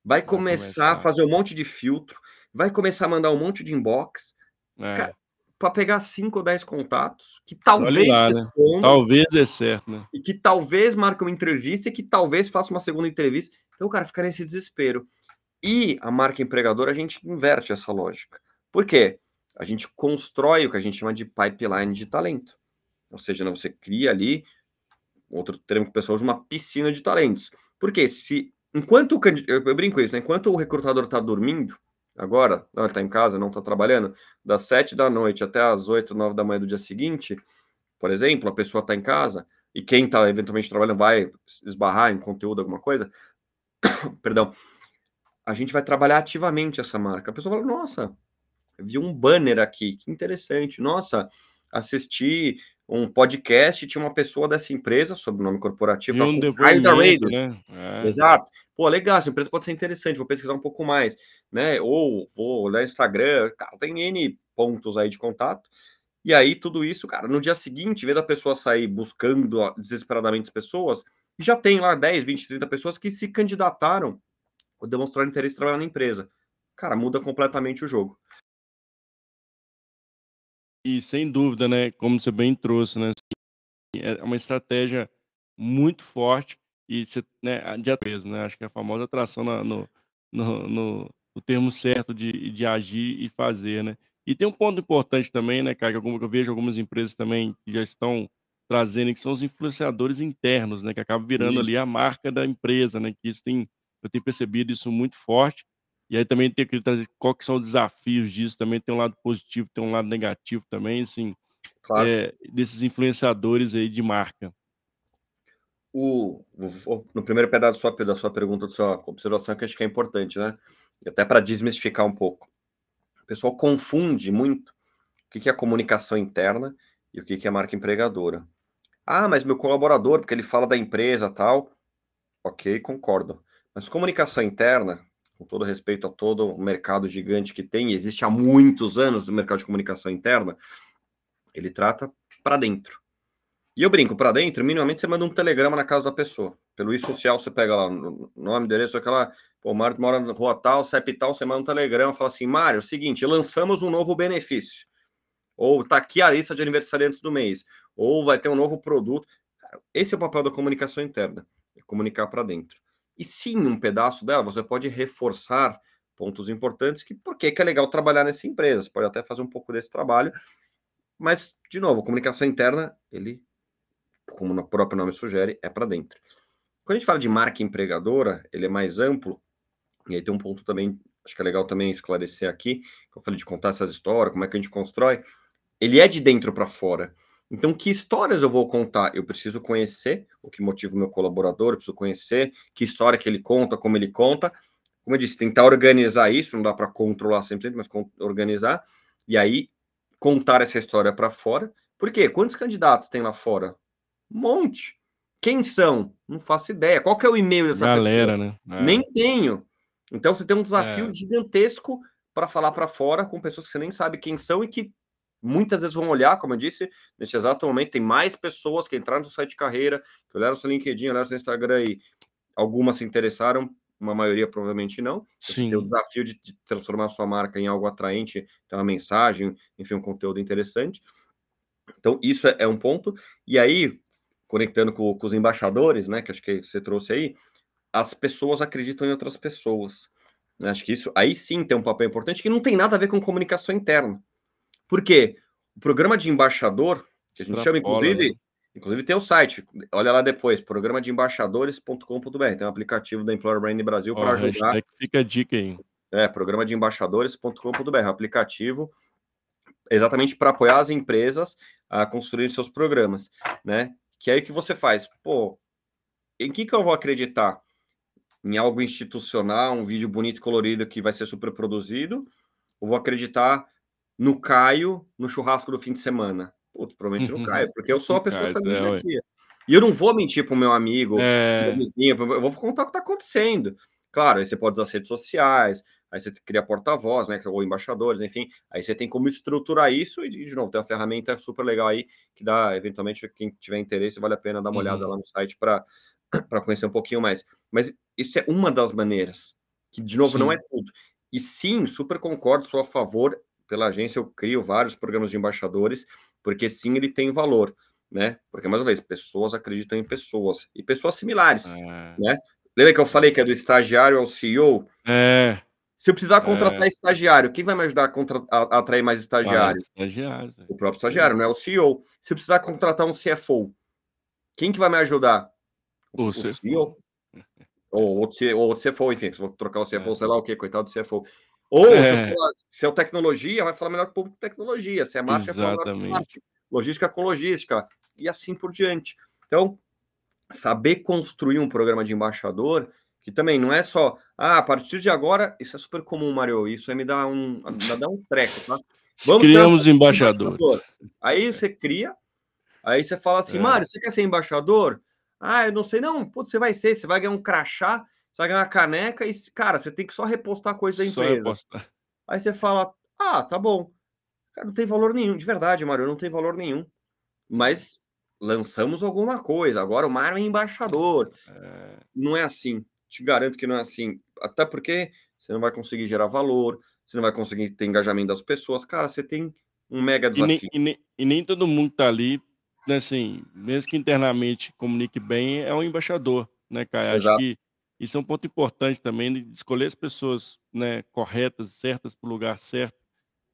[SPEAKER 2] vai
[SPEAKER 1] Vai
[SPEAKER 2] começar a
[SPEAKER 1] começar.
[SPEAKER 2] fazer um monte de filtro, vai começar a mandar um monte de inbox,
[SPEAKER 1] É.
[SPEAKER 2] para pegar 5 ou 10 contatos, que talvez
[SPEAKER 1] lá, né. Talvez dê certo, né.
[SPEAKER 2] e que talvez marque uma entrevista e que talvez faça uma segunda entrevista. Então, cara, fica nesse desespero. E a marca empregadora, a gente inverte essa lógica. Por quê? A gente constrói o que a gente chama de pipeline de talento. Ou seja, né, você cria ali, outro termo que o pessoal usa, uma piscina de talentos. Porque se enquanto o candi eu brinco isso, né, enquanto o recrutador tá dormindo, agora, não, ele tá em casa, não tá trabalhando, das 19h até às 8h, 9h do dia seguinte, por exemplo, a pessoa tá em casa, e quem tá eventualmente trabalhando vai esbarrar em conteúdo, alguma coisa, perdão, a gente vai trabalhar ativamente essa marca. A pessoa fala: "Nossa, vi um banner aqui, que interessante. Nossa, assisti um podcast tinha uma pessoa dessa empresa, sobrenome corporativo,
[SPEAKER 1] Viu
[SPEAKER 2] tá
[SPEAKER 1] um
[SPEAKER 2] Raiders".
[SPEAKER 1] né. É.
[SPEAKER 2] Exato. Pô, legal, essa empresa pode ser interessante, vou pesquisar um pouco mais, né, ou vou olhar Instagram, cara, tem N pontos aí de contato. E aí tudo isso, cara, no dia seguinte, em vez da pessoa sair buscando desesperadamente as pessoas, já tem lá 10, 20, 30 pessoas que se candidataram ou demonstraram interesse em trabalhar na empresa. Cara, muda completamente o jogo.
[SPEAKER 1] E sem dúvida, né, como você bem trouxe, né, assim, é uma estratégia muito forte e você, né, de mesmo, né, acho que é a famosa atração na no no no no termo certo de de agir e fazer, né. E tem um ponto importante também, né, cara, que eu vejo algumas empresas também que já estão trazendo, que são os influenciadores internos, né, que acabam virando ali
[SPEAKER 2] Isso.
[SPEAKER 1] a marca da empresa, né, que isso tem eu tenho percebido isso muito forte. E aí também tenho que trazer qual que são os desafios disso, também tem um lado positivo, tem um lado negativo também, assim,
[SPEAKER 2] Claro.
[SPEAKER 1] eh, desses influenciadores aí de marca.
[SPEAKER 2] O no primeiro pedaço da sua da sua pergunta, da sua observação, que acho que é importante, né, até para desmistificar um pouco. O pessoal confunde muito o que é comunicação interna e o que que é marca empregadora. "Ah, mas meu colaborador, porque ele fala da empresa, tal". Ok, concordo. Mas comunicação interna, com todo respeito a todo o mercado gigante que tem, existe há muitos anos no mercado de comunicação interna, ele trata para dentro. E eu brinco, para dentro, minimamente você manda um telegrama na casa da pessoa. Pelo e-social você pega lá no nome, endereço, aquela pô, Mário mora na rua tal, CEP tal, você manda um telegrama, fala assim: "Mário, é o seguinte, lançamos um novo benefício", ou "tá aqui a lista de aniversariantes do mês", ou "vai ter um novo produto". Esse é o papel da comunicação interna, é comunicar para dentro. E sim, um pedaço dela você pode reforçar pontos importantes que por que é legal trabalhar nessa empresa, você pode até fazer um pouco desse trabalho, mas, de novo, comunicação interna, ele, como o próprio nome sugere, é para dentro. Quando a gente fala de marca empregadora, ele é mais amplo, e aí tem um ponto também, acho que é legal também esclarecer aqui, que eu falei de contar essas histórias, como é que a gente constrói, ele é de dentro para fora. Então, que histórias eu vou contar? Eu preciso conhecer o que motiva o meu colaborador, eu preciso conhecer que história que ele conta, como ele conta. Como eu disse, tentar organizar isso, não dá para controlar 100%, mas organizar, e aí contar essa história para fora. Por quê? Quantos candidatos tem lá fora? Um monte. Quem são? Não faço ideia. Qual que é o e-mail dessa
[SPEAKER 1] Galera,
[SPEAKER 2] pessoa?
[SPEAKER 1] né. É.
[SPEAKER 2] Nem tenho. Então você tem um desafio
[SPEAKER 1] É.
[SPEAKER 2] gigantesco para falar para fora com pessoas que você nem sabe quem são e que muitas vezes vão olhar, como eu disse, nesse exato momento, tem mais pessoas que entraram no site de carreira, que olharam seu LinkedIn, olharam seu Instagram e algumas se interessaram, uma maioria provavelmente não.
[SPEAKER 1] Sim.
[SPEAKER 2] Tem o desafio de, de transformar a sua marca em algo atraente, ter uma mensagem, enfim, um conteúdo interessante. Então, isso é, é um ponto. E aí, conectando com, com, os embaixadores, né, que acho que você trouxe aí, as pessoas acreditam em outras pessoas. Acho que isso aí sim tem um papel importante que não tem nada a ver com comunicação interna. Por quê? O programa de embaixador, que a gente chama, inclusive, né? inclusive tem o site, olha lá depois, programa de embaixadores.com.br, tem um aplicativo da Employer Brand Brasil para ajudar.
[SPEAKER 1] Fica a dica aí.
[SPEAKER 2] É, programa de embaixadores.com.br, um aplicativo exatamente para apoiar as empresas a construir seus programas, né? Que é aí que você faz, pô, em que que eu vou acreditar? Em algo institucional, um vídeo bonito e colorido que vai ser super produzido? Ou vou acreditar no Caio no churrasco do fim de semana? Putz, provavelmente no Caio, porque eu sou a pessoa que tá no dia a dia. E eu não vou mentir para o meu amigo, é... meu vizinho, eu vou contar o que está acontecendo. Claro, aí você pode usar as redes sociais, aí você cria porta-voz, né, ou embaixadores, enfim, aí você tem como estruturar isso e, de novo, tem uma ferramenta super legal aí que dá, eventualmente, quem tiver interesse, vale a pena dar uma olhada uhum. lá no site para conhecer um pouquinho mais. Mas isso é uma das maneiras, que, de novo, sim. não é tudo. E sim, super concordo, sou a favor, pela agência eu crio vários programas de embaixadores, porque sim, ele tem valor, né? Porque, mais uma vez, pessoas acreditam em pessoas, e pessoas similares, é. né? Lembra que eu falei que é do estagiário ao CEO?
[SPEAKER 1] É.
[SPEAKER 2] Se eu precisar contratar é. estagiário, quem vai me ajudar a, contra... a atrair mais estagiários?
[SPEAKER 1] estagiários.
[SPEAKER 2] É. O próprio estagiário, não é o CEO. Se eu precisar contratar um CFO, quem que vai me ajudar?
[SPEAKER 1] O, o CEO.
[SPEAKER 2] ou outro ou CFO, enfim, se vou trocar o CFO, é. sei lá o que, coitado do CFO. Ou é. se, é o tecnologia, vai falar melhor que o público tecnologia. Se é marketing, vai falar melhor marketing. Logística com logística. E assim por diante. Então, saber construir um programa de embaixador que também não é só, ah, a partir de agora, isso é super comum, Mario, isso aí me dá um, me dá um treco, tá?
[SPEAKER 1] Vamos Criamos embaixadores. Embaixador.
[SPEAKER 2] Aí você cria, aí você fala assim, é. Mário, você quer ser embaixador? Ah, eu não sei, não, putz, você vai ser, você vai ganhar um crachá, você vai ganhar uma caneca e, cara, você tem que só repostar coisa da empresa. Só repostar. Aí você fala, ah, tá bom. Cara, não tem valor nenhum, de verdade, Mário, não tem valor nenhum. Mas lançamos alguma coisa, agora o Mário é embaixador. É... Não é assim te garanto que não é assim. Até porque você não vai conseguir gerar valor, você não vai conseguir ter engajamento das pessoas. Cara, você tem um mega desafio.
[SPEAKER 1] E nem, e nem, e nem todo mundo tá ali, né, assim, mesmo que internamente comunique bem, é um embaixador, né, Caio? Acho que isso é um ponto importante também, de escolher as pessoas né, corretas, certas para o lugar certo,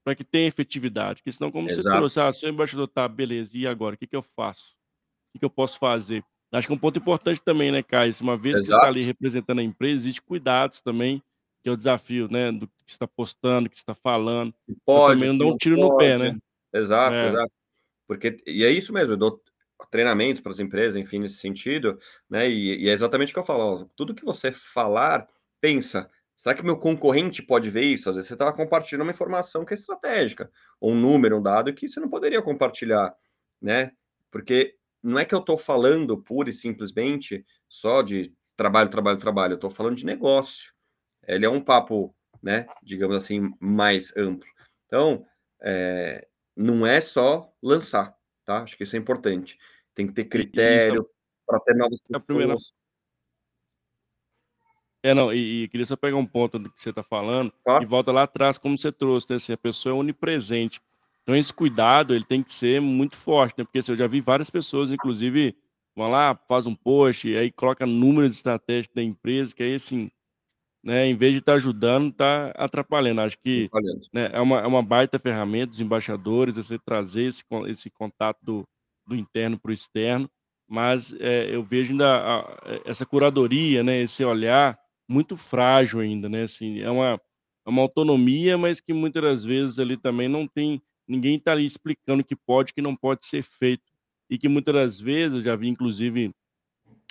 [SPEAKER 1] para que tenha efetividade. Porque senão, como Exato. você trouxe, ah, seu embaixador tá, beleza, e agora? O que, que eu faço? O que, que eu posso fazer? Acho que é um ponto importante também, né, Caio? Uma vez Exato. que você está ali representando a empresa, existe cuidados também, que é o desafio, né, do que está postando, que está falando.
[SPEAKER 2] Pode.
[SPEAKER 1] Também não dá um tiro pode. no pé, né?
[SPEAKER 2] Exato, é. exato. Porque, e é isso mesmo, eu dou treinamentos para as empresas, enfim, nesse sentido, né? E, e, é exatamente o que eu falo. Tudo que você falar, pensa. Será que meu concorrente pode ver isso? Às vezes você está compartilhando uma informação que é estratégica, ou um número, um dado que você não poderia compartilhar, né? Porque não é que eu estou falando pura e simplesmente só de trabalho, trabalho, trabalho, eu estou falando de negócio. Ele é um papo, né, digamos assim, mais amplo. Então, é, não é só lançar, tá? Acho que isso é importante. Tem que ter critério para ter novas pessoas. A primeira...
[SPEAKER 1] É, não, e, e, queria só pegar um ponto do que você está falando e volta lá atrás, como você trouxe, né? Assim, a pessoa é onipresente. Então esse cuidado ele tem que ser muito forte, né? Porque assim, eu já vi várias pessoas, inclusive, vão lá, faz um post, aí coloca números estratégicos da empresa, que aí assim, né, em vez de estar tá ajudando, está atrapalhando. Acho que né, é, uma, é uma baita ferramenta dos embaixadores, você trazer esse, esse contato do, do interno para o externo, mas é, eu vejo ainda a, essa curadoria, né, esse olhar muito frágil ainda, né, assim, é uma, é uma autonomia, mas que muitas das vezes ali também não tem ninguém está ali explicando o que pode que não pode ser feito. E que muitas das vezes, eu já vi inclusive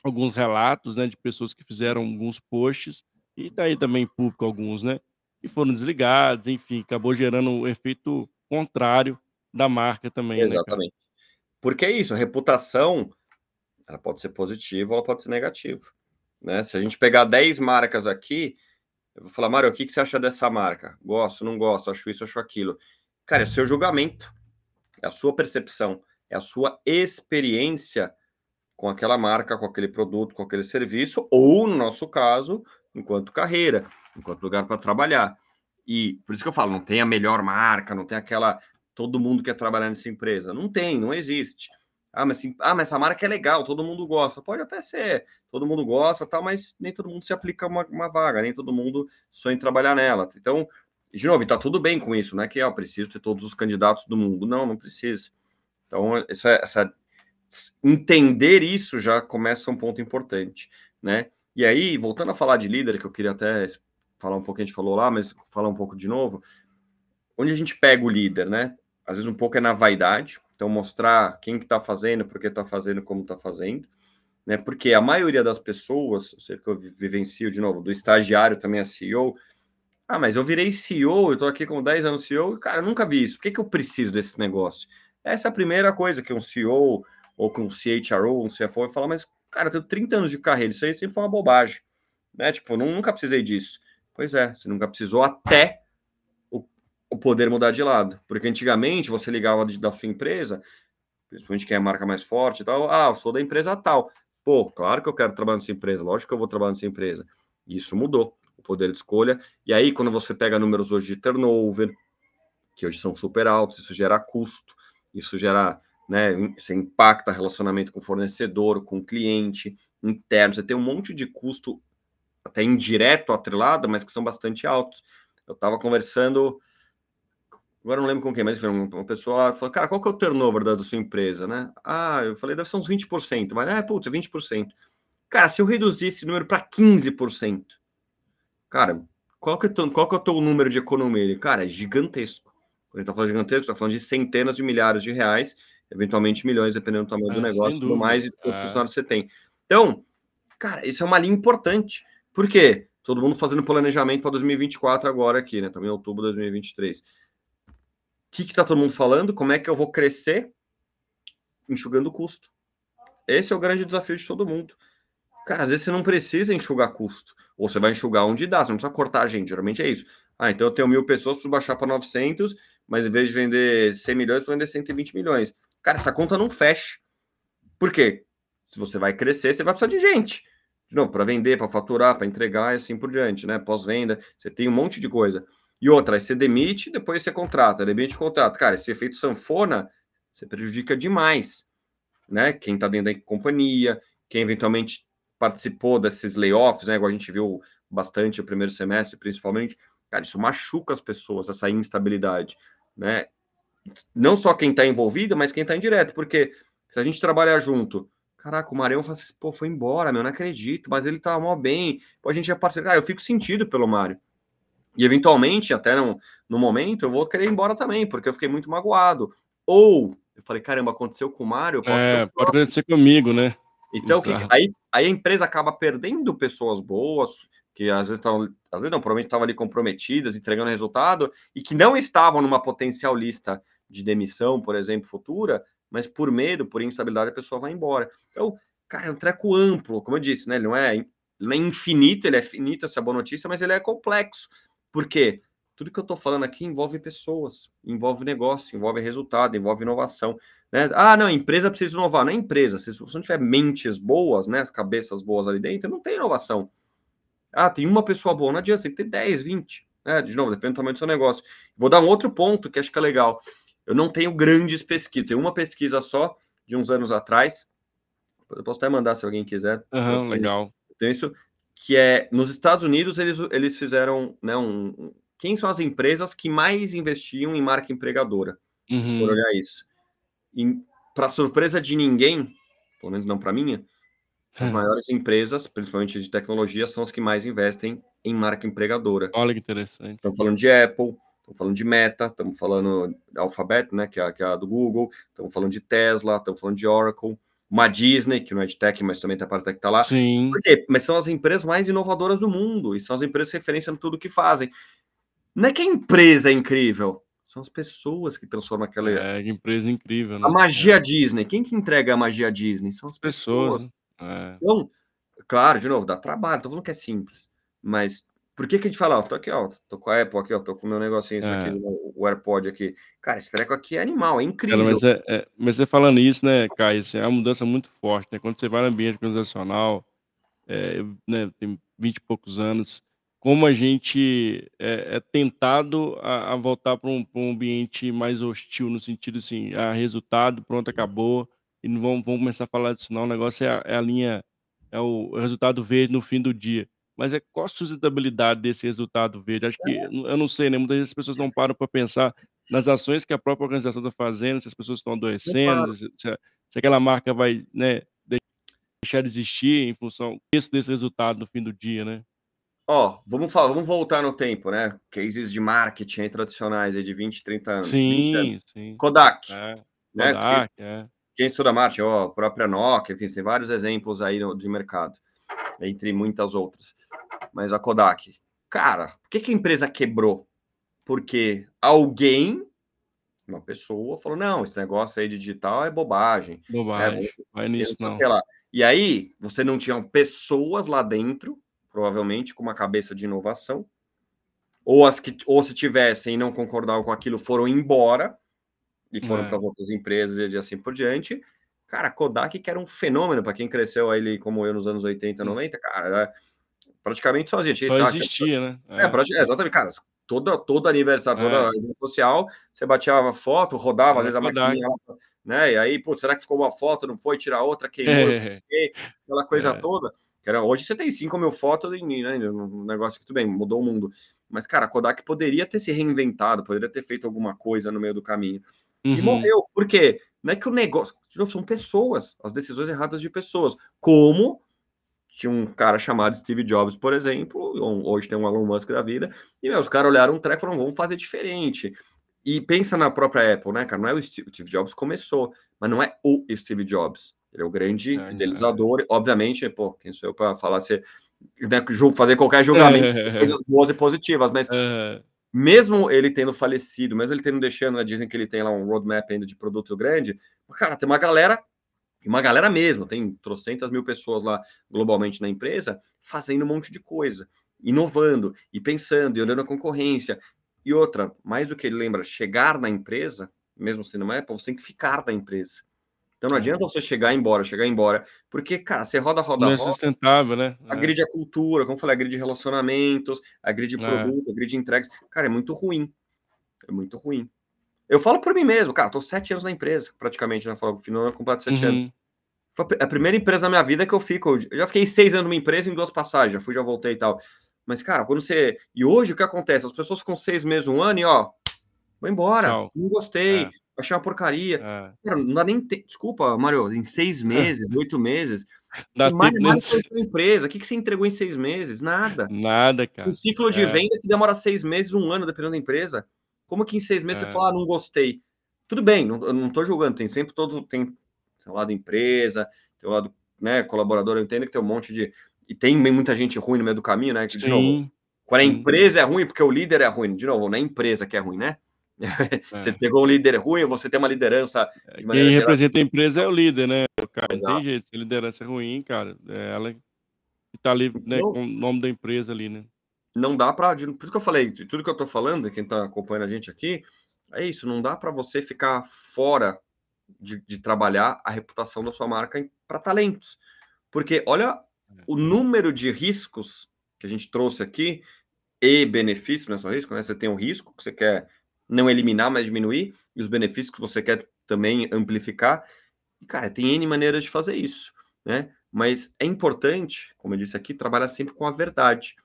[SPEAKER 1] alguns relatos né, de pessoas que fizeram alguns posts, e tá também público alguns, né? Que foram desligados, enfim, acabou gerando um efeito contrário da marca também.
[SPEAKER 2] Né, Exatamente. Né, Porque é isso, a reputação ela pode ser positiva ou ela pode ser negativa. Né? Se a gente pegar 10 marcas aqui, eu vou falar, Mário, o que, que você acha dessa marca? Gosto, não gosto, acho isso, acho aquilo. Cara, é seu julgamento. é a sua percepção, é a sua experiência com aquela marca, com aquele produto, com aquele serviço, ou, no nosso caso, enquanto carreira, enquanto lugar para trabalhar. E por isso que eu falo, não tem a melhor marca, não tem aquela. Todo mundo quer trabalhar nessa empresa. Não tem, não existe. Ah, mas, assim, ah, mas essa marca é legal, todo mundo gosta. Pode até ser, todo mundo gosta, tal, mas nem todo mundo se aplica uma, uma vaga, nem todo mundo sonha em trabalhar nela. Então, de novo, está tudo bem com isso, não é que eu preciso ter todos os candidatos do mundo. Não, não precisa. Então, essa, essa entender isso já começa um ponto importante, né? E aí, voltando a falar de líder, que eu queria até falar um pouco, a gente falou lá, mas falar um pouco de novo, onde a gente pega o líder, né? Às vezes um pouco é na vaidade, então mostrar quem que está fazendo, por que está fazendo, como está fazendo, né? Porque a maioria das pessoas, eu sei que eu vivencio de novo, do estagiário também a CEO, ah, mas eu virei CEO, eu estou aqui com 10 anos CEO, cara, eu nunca vi isso, por que, que eu preciso desse negócio? Essa é a primeira coisa que um CEO ou com um CHRO, um CFO, vai falar, mas, cara, eu tenho 30 anos de carreira, isso aí sempre foi uma bobagem, né? Tipo, nunca precisei disso. Pois é, você nunca precisou até o, o poder mudar de lado. Porque antigamente você ligava da sua empresa, principalmente quem é a marca mais forte e tal, ah, eu sou da empresa tal. Pô, claro que eu quero trabalhar nessa empresa, lógico que eu vou trabalhar nessa empresa. Isso mudou, o poder de escolha. E aí, quando você pega números hoje de turnover, que hoje são super altos, isso gera custo, isso gera, né, isso impacta relacionamento com fornecedor, com cliente, interno, você tem um monte de custo até indireto atrelado, mas que são bastante altos. Eu estava conversando, agora não lembro com quem, mas uma pessoa lá falou, cara, qual que é o turnover da, da sua empresa, né? Ah, eu falei, deve ser uns 20%, mas, é, putz, 20%. Cara, se eu reduzir esse número para 15%, cara, qual que, é qual que é o teu número de economia? Ele, cara, é gigantesco. Quando a gente tá falando gigantesco, está falando de centenas de milhares de reais, eventualmente milhões, dependendo do tamanho é, do negócio, tudo mais, e quantos é. funcionários você tem. Então, cara, isso é uma linha importante. Por quê? Todo mundo fazendo planejamento para 2024 agora aqui, né? Também outubro de 2023. O que está todo mundo falando? Como é que eu vou crescer? Enxugando o custo. Esse é o grande desafio de todo mundo. Cara, às vezes você não precisa enxugar custo. Ou você vai enxugar onde dá, você não precisa cortar a gente. Geralmente é isso. Ah, então eu tenho mil pessoas, preciso baixar para 900, mas em vez de vender 100 milhões, vou vender 120 milhões. Cara, essa conta não fecha. Por quê? Se você vai crescer, você vai precisar de gente de novo, para vender, para faturar, para entregar e assim por diante, né? Pós-venda, você tem um monte de coisa. E outra, aí você demite, depois você contrata, demite contrato. Cara, esse efeito sanfona, você prejudica demais, né? Quem está dentro da companhia, quem eventualmente participou desses layoffs, né? Igual a gente viu bastante o primeiro semestre, principalmente. Cara, isso machuca as pessoas, essa instabilidade, né? Não só quem está envolvido, mas quem está indireto, porque se a gente trabalhar junto, Caraca, o Marião fala assim, pô, foi embora, meu, não acredito, mas ele tá mó bem. Pô, a gente é parceiro. Cara, eu fico sentido pelo Mário. E eventualmente, até no, no momento, eu vou querer ir embora também, porque eu fiquei muito magoado. Ou eu falei, caramba, aconteceu com o Mário.
[SPEAKER 1] É, pode acontecer comigo, né?
[SPEAKER 2] Então, que, aí, aí a empresa acaba perdendo pessoas boas, que às vezes estavam, às vezes não, provavelmente estavam ali comprometidas, entregando resultado, e que não estavam numa potencial lista de demissão, por exemplo, futura, mas por medo, por instabilidade, a pessoa vai embora. Então, cara, é um treco amplo, como eu disse, né? Ele não é, ele não é infinito, ele é finito, essa é boa notícia, mas ele é complexo. Por quê? Tudo que eu estou falando aqui envolve pessoas, envolve negócio, envolve resultado, envolve inovação. Né? Ah, não, empresa precisa inovar. Não é empresa. Se você não tiver mentes boas, né, as cabeças boas ali dentro, não tem inovação. Ah, tem uma pessoa boa, não adianta, tem que ter 10, 20. Né? De novo, depende do tamanho do seu negócio. Vou dar um outro ponto que acho que é legal. Eu não tenho grandes pesquisas, tenho uma pesquisa só de uns anos atrás. Eu posso até mandar se alguém quiser.
[SPEAKER 1] Uhum, legal.
[SPEAKER 2] Tem isso que é nos Estados Unidos eles, eles fizeram né, um, quem são as empresas que mais investiam em marca empregadora? Uhum. Se for olhar isso. Para surpresa de ninguém, pelo menos não para minha, as hum. maiores empresas, principalmente de tecnologia, são as que mais investem em marca empregadora.
[SPEAKER 1] Olha que interessante.
[SPEAKER 2] Estamos falando de Apple, Estamos falando de Meta, estamos falando de Alphabet, né, que é, que é a do Google, estamos falando de Tesla, estamos falando de Oracle, uma Disney, que não é de tech, mas também tem a parte que está lá.
[SPEAKER 1] Sim.
[SPEAKER 2] Por quê? Mas são as empresas mais inovadoras do mundo e são as empresas referência em tudo que fazem. Não é que a empresa é incrível, são as pessoas que transformam aquela.
[SPEAKER 1] É, empresa incrível, né?
[SPEAKER 2] A magia é. Disney. Quem que entrega a magia Disney? São as pessoas.
[SPEAKER 1] pessoas. É.
[SPEAKER 2] Então, claro, de novo, dá trabalho, tô falando que é simples, mas Por que, que a gente fala, ó, tô aqui, ó, tô com a Apple aqui, ó, tô com o meu negocinho, isso
[SPEAKER 1] É.
[SPEAKER 2] aqui, o AirPod aqui. Cara, esse treco aqui é animal, é incrível.
[SPEAKER 1] Cara, mas, é, é, mas você falando isso, né, Caio, assim, é uma mudança muito forte, né? Quando você vai no ambiente organizacional, é, eu, né, tenho 20 e poucos anos, como a gente é, é tentado a, a voltar para um, pra um ambiente mais hostil, no sentido assim, ah, resultado, pronto, acabou, e não vamos, vamos começar a falar disso não, o negócio é a, é a linha, é o resultado verde no fim do dia. Mas é qual a sustentabilidade desse resultado verde? Acho que, eu não sei, né, muitas vezes as pessoas não param para pensar nas ações que a própria organização está fazendo, se as pessoas estão adoecendo, se, se, aquela marca vai, né, deixar de existir em função desse, desse resultado no fim do dia, né?
[SPEAKER 2] Ó, vamos falar, vamos voltar no tempo, né? Cases de marketing tradicionais aí de 20, 30 anos. 20
[SPEAKER 1] Sim,
[SPEAKER 2] anos.
[SPEAKER 1] sim.
[SPEAKER 2] Kodak,
[SPEAKER 1] É,
[SPEAKER 2] né?
[SPEAKER 1] Kodak,
[SPEAKER 2] Quem,
[SPEAKER 1] é.
[SPEAKER 2] quem estuda marketing, ó, a própria Nokia, enfim, tem vários exemplos aí de mercado, entre muitas outras. Mas a Kodak, cara, por que, que a empresa quebrou? Porque alguém, uma pessoa, falou: não, esse negócio aí de digital é bobagem.
[SPEAKER 1] Bobagem. Vai
[SPEAKER 2] e
[SPEAKER 1] nisso,
[SPEAKER 2] não. E aí, você não tinha pessoas lá dentro, provavelmente, com uma cabeça de inovação, ou as que, ou se tivessem e não concordavam com aquilo, foram embora e foram
[SPEAKER 1] É.
[SPEAKER 2] para outras empresas e assim por diante. Cara, Kodak, que era um fenômeno para quem cresceu aí como eu nos anos 80, 90, cara, era praticamente sozinho. Tinha-
[SPEAKER 1] Só existia, né?
[SPEAKER 2] é, prati- é, exatamente, cara. Todo, todo aniversário, toda
[SPEAKER 1] É.
[SPEAKER 2] evento social, você batia uma foto, rodava, às vezes a maquininha né? E aí, pô, será que ficou uma foto, não foi? Tirar outra, queimou,
[SPEAKER 1] É.
[SPEAKER 2] aquela coisa
[SPEAKER 1] É.
[SPEAKER 2] toda. Era, hoje você tem 5 mil fotos em né, um negócio que tudo bem, mudou o mundo. Mas, cara, a Kodak poderia ter se reinventado, poderia ter feito alguma coisa no meio do caminho. E
[SPEAKER 1] Uhum.
[SPEAKER 2] morreu. Por quê? Não é que o negócio. De novo, são pessoas, as decisões erradas de pessoas. Como tinha um cara chamado Steve Jobs, por exemplo, hoje tem um Elon Musk da vida, e meu, os caras olharam um treco e falaram, vamos fazer diferente. E pensa na própria Apple, né, cara? Não é o Steve, o Steve Jobs começou, mas não é o Steve Jobs. Ele é o grande
[SPEAKER 1] É,
[SPEAKER 2] idealizador. Obviamente, pô, quem sou eu para falar se né, fazer qualquer julgamento coisas boas e positivas, mas
[SPEAKER 1] É.
[SPEAKER 2] mesmo ele tendo falecido, mesmo ele tendo deixando, né, dizem que ele tem lá um roadmap ainda de produto grande, cara, tem uma galera, e uma galera mesmo, tem trocentas mil pessoas lá globalmente na empresa, fazendo um monte de coisa, inovando e pensando e olhando a concorrência. E outra, mais do que ele lembra, chegar na empresa, mesmo sendo uma Apple, você tem que ficar na empresa. Então não
[SPEAKER 1] É.
[SPEAKER 2] adianta você chegar embora, chegar embora, porque, cara, você roda, roda,
[SPEAKER 1] Não é
[SPEAKER 2] roda,
[SPEAKER 1] sustentável, né?
[SPEAKER 2] agride a cultura, como eu falei, agride relacionamentos, agride
[SPEAKER 1] É.
[SPEAKER 2] produto, agride entregas. Cara, é muito ruim. É muito ruim. Eu falo por mim mesmo, cara, tô sete anos na empresa, praticamente, né? Falo, final completo sete anos.
[SPEAKER 1] Uhum.
[SPEAKER 2] Foi a primeira empresa na minha vida que eu fico. Eu já fiquei seis anos numa empresa em duas passagens, já fui, já voltei e tal. Mas, cara, quando você. E hoje o que acontece? As pessoas ficam seis meses, um ano e, ó, vou embora.
[SPEAKER 1] Tchau.
[SPEAKER 2] Não gostei,
[SPEAKER 1] É.
[SPEAKER 2] achei uma porcaria.
[SPEAKER 1] É.
[SPEAKER 2] Cara, não dá nem. te- Desculpa, Mário, em seis meses, oito meses.
[SPEAKER 1] Dá
[SPEAKER 2] mais
[SPEAKER 1] tempo
[SPEAKER 2] nada
[SPEAKER 1] de-
[SPEAKER 2] empresa. O que, que você entregou em seis meses? Nada.
[SPEAKER 1] Nada, cara.
[SPEAKER 2] Um ciclo de
[SPEAKER 1] É.
[SPEAKER 2] venda que demora seis meses, um ano, dependendo da empresa. Como que em seis meses
[SPEAKER 1] É.
[SPEAKER 2] você fala, ah, não gostei? Tudo bem, não, eu não tô julgando, tem sempre todo. Tem, tem lado empresa, tem o lado né, colaborador, eu entendo que tem um monte de. E tem muita gente ruim no meio do caminho, né? Que, de novo,
[SPEAKER 1] Sim.
[SPEAKER 2] quando a empresa é ruim, porque o líder é ruim. De novo, não é a empresa que é ruim, né? Você
[SPEAKER 1] É.
[SPEAKER 2] pegou um líder ruim, você tem uma liderança de maneira
[SPEAKER 1] Quem
[SPEAKER 2] geral.
[SPEAKER 1] representa a empresa é o líder, né, cara? Não
[SPEAKER 2] Exato.
[SPEAKER 1] tem jeito. Se a liderança é ruim, cara, é ela que tá ali, né,
[SPEAKER 2] Então-
[SPEAKER 1] com o nome da empresa ali, né?
[SPEAKER 2] não dá para. Por isso que eu falei, tudo que eu tô falando, quem tá acompanhando a gente aqui, é isso, não dá para você ficar fora de, de trabalhar a reputação da sua marca para talentos. Porque olha o número de riscos que a gente trouxe aqui e benefícios, não é só risco, né? Você tem um risco que você quer não eliminar, mas diminuir, e os benefícios que você quer também amplificar. E, cara, tem N maneiras de fazer isso, né? Mas é importante, como eu disse aqui, trabalhar sempre com a verdade.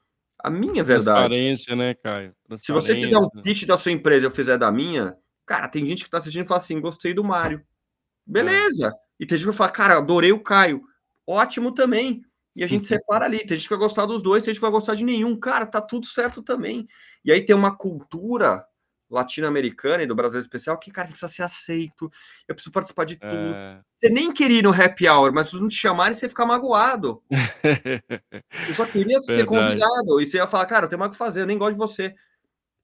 [SPEAKER 2] A minha verdade.
[SPEAKER 1] Transparência, né, Caio?
[SPEAKER 2] Se você fizer um
[SPEAKER 1] Transparência.
[SPEAKER 2] pitch da sua empresa e eu fizer da minha, cara, tem gente que tá assistindo e fala assim: gostei do Mário. Beleza. E tem gente que vai falar, cara, adorei o Caio. Ótimo também. E a gente separa ali. Tem gente que vai gostar dos dois, tem gente que vai gostar de nenhum. Cara, tá tudo certo também. E aí tem uma cultura latino-americana e do brasileiro especial que, cara, precisa ser aceito. Eu preciso participar de tudo.
[SPEAKER 1] É.
[SPEAKER 2] Você nem queria ir no happy hour, mas se não te chamarem, você fica magoado. Eu só queria ser
[SPEAKER 1] Verdade.
[SPEAKER 2] convidado. E você ia falar, cara, eu tenho mais o que fazer, eu nem gosto de você.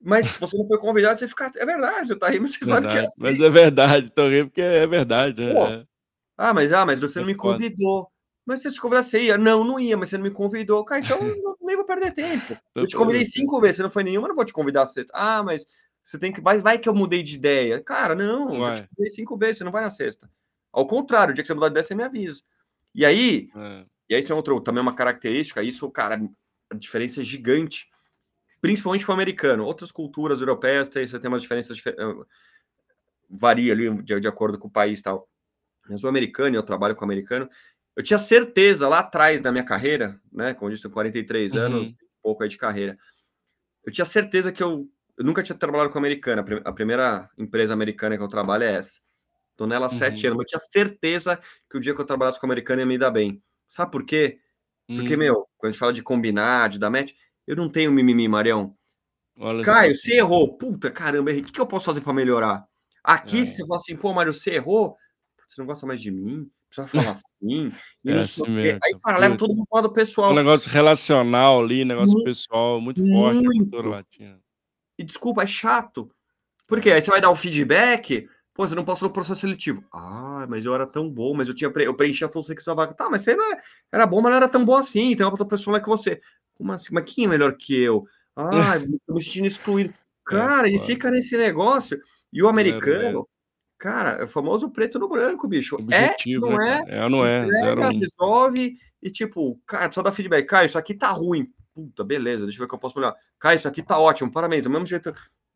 [SPEAKER 2] Mas se você não foi convidado, você fica. É verdade, você tá aí, mas você sabe que é
[SPEAKER 1] Verdade.
[SPEAKER 2] assim.
[SPEAKER 1] Mas é verdade, tô rindo porque é verdade.
[SPEAKER 2] Pô,
[SPEAKER 1] É.
[SPEAKER 2] Ah, mas, ah, mas você não me convidou. Mas se eu te convidasse, você ia? Não, não ia, mas você não me convidou. Cara, então não nem vou perder tempo. Eu te convidei cinco vezes, você não foi nenhuma, eu não vou te convidar a sexta. Ah, mas você tem que. Vai, vai que eu mudei de ideia. Cara, não, eu te convidei cinco vezes, você não vai na sexta. Ao contrário, o dia que você mudar de ideia, você me avisa. E aí, é. e aí isso é outro, também uma característica, isso, cara, a diferença é gigante, principalmente para o americano. Outras culturas europeias tem, você tem umas diferenças, varia ali de, de acordo com o país e tal. Mas o americano, eu trabalho com o americano, eu tinha certeza lá atrás da minha carreira, né? Como eu disse, 43 uhum. anos, pouco aí de carreira. Eu tinha certeza que eu, eu nunca tinha trabalhado com americana. A primeira empresa americana que eu trabalho é essa. Tô nela há uhum. sete anos, mas eu tinha certeza que o dia que eu trabalhasse com americana ia me dar bem. Sabe por quê? Porque, uhum. meu, quando a gente fala de combinar, de dar match, eu não tenho mimimi, Marião. Olha Caio, você errou. Puta, caramba, errei. O que eu posso fazer para melhorar? Aqui, é. se você fala assim, pô, Mário, você errou, você não gosta mais de mim? Precisa falar assim.
[SPEAKER 1] é assim mesmo.
[SPEAKER 2] Aí, cara, leva todo mundo pro lado pessoal.
[SPEAKER 1] Um negócio relacional ali, negócio muito, pessoal, muito, forte na cultura latina.
[SPEAKER 2] E desculpa, é chato. Por quê? Aí você vai dar o feedback, pô, você não passou no processo seletivo. Ah, mas eu era tão bom, mas eu tinha pre... eu preenchia todos os requisitos da vaga. Tá, mas você não é... era bom, mas não era tão bom assim. Tem uma outra pessoa lá que você. Como assim? Mas quem é melhor que eu? Ah, eu me sentindo excluído. É, cara, é, ele fica nesse negócio. E o americano, cara, é o famoso preto no branco, bicho. Objetivo, é, não né?
[SPEAKER 1] é? É não é? Entrega,
[SPEAKER 2] Zero resolve e tipo, cara, só dar feedback. Cara, isso aqui tá ruim. Puta, beleza, deixa eu ver o que eu posso melhorar. Cara, isso aqui tá ótimo, parabéns. Do mesmo jeito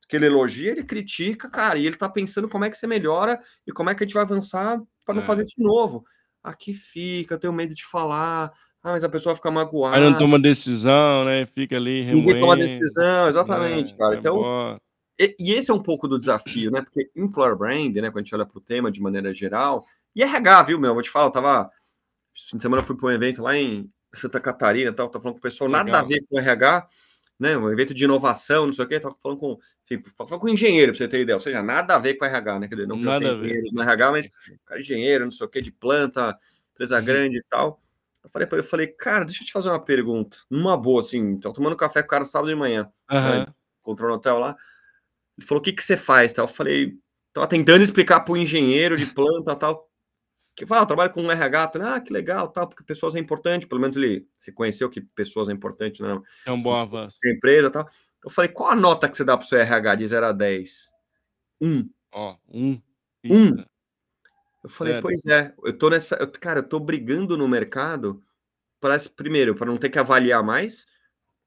[SPEAKER 2] que ele elogia, ele critica, cara, e ele tá pensando como é que você melhora e como é que a gente vai avançar para não é. fazer isso de novo. Aqui fica, eu tenho medo de falar. Ah, mas a pessoa fica magoada.
[SPEAKER 1] Aí não toma decisão, né? Fica ali
[SPEAKER 2] remoendo. Ninguém toma decisão, exatamente, né? cara. Então, e, e, esse é um pouco do desafio, né? Porque employer brand, né? Quando a gente olha para o tema de maneira geral, e RH, viu, meu? Vou te falar, eu tava. Fim de semana eu fui para um evento lá em Santa Catarina, tal, tá falando com o pessoal, Legal. nada a ver com RH, né? Um evento de inovação, não sei o quê, tava falando com, enfim, falando com engenheiro, para você ter ideia, ou seja, nada a ver com RH, né? Quer dizer, não nada engenheiros no RH, mas cara, engenheiro, não sei o quê, de planta, empresa uhum. grande e tal. Eu falei para ele, eu falei, cara, deixa eu te fazer uma pergunta, numa boa, assim, tô tomando café com o cara sábado de manhã, uhum. encontrou no hotel lá. Ele falou: o que, que você faz? Eu falei, tava tentando explicar para o engenheiro de planta tal. Que fala, ah, trabalho com um RH, tal. ah, que legal, tal, porque pessoas é importante, pelo menos ele reconheceu que pessoas é importante, né?
[SPEAKER 1] É um bom avanço.
[SPEAKER 2] Empresa tal. Eu falei, qual a nota que você dá para o seu RH de 0 a 10?
[SPEAKER 1] Um. Ó, um.
[SPEAKER 2] Um. Eu falei, Sério? pois é, eu tô nessa. Eu, cara, eu tô brigando no mercado para, primeiro, para não ter que avaliar mais,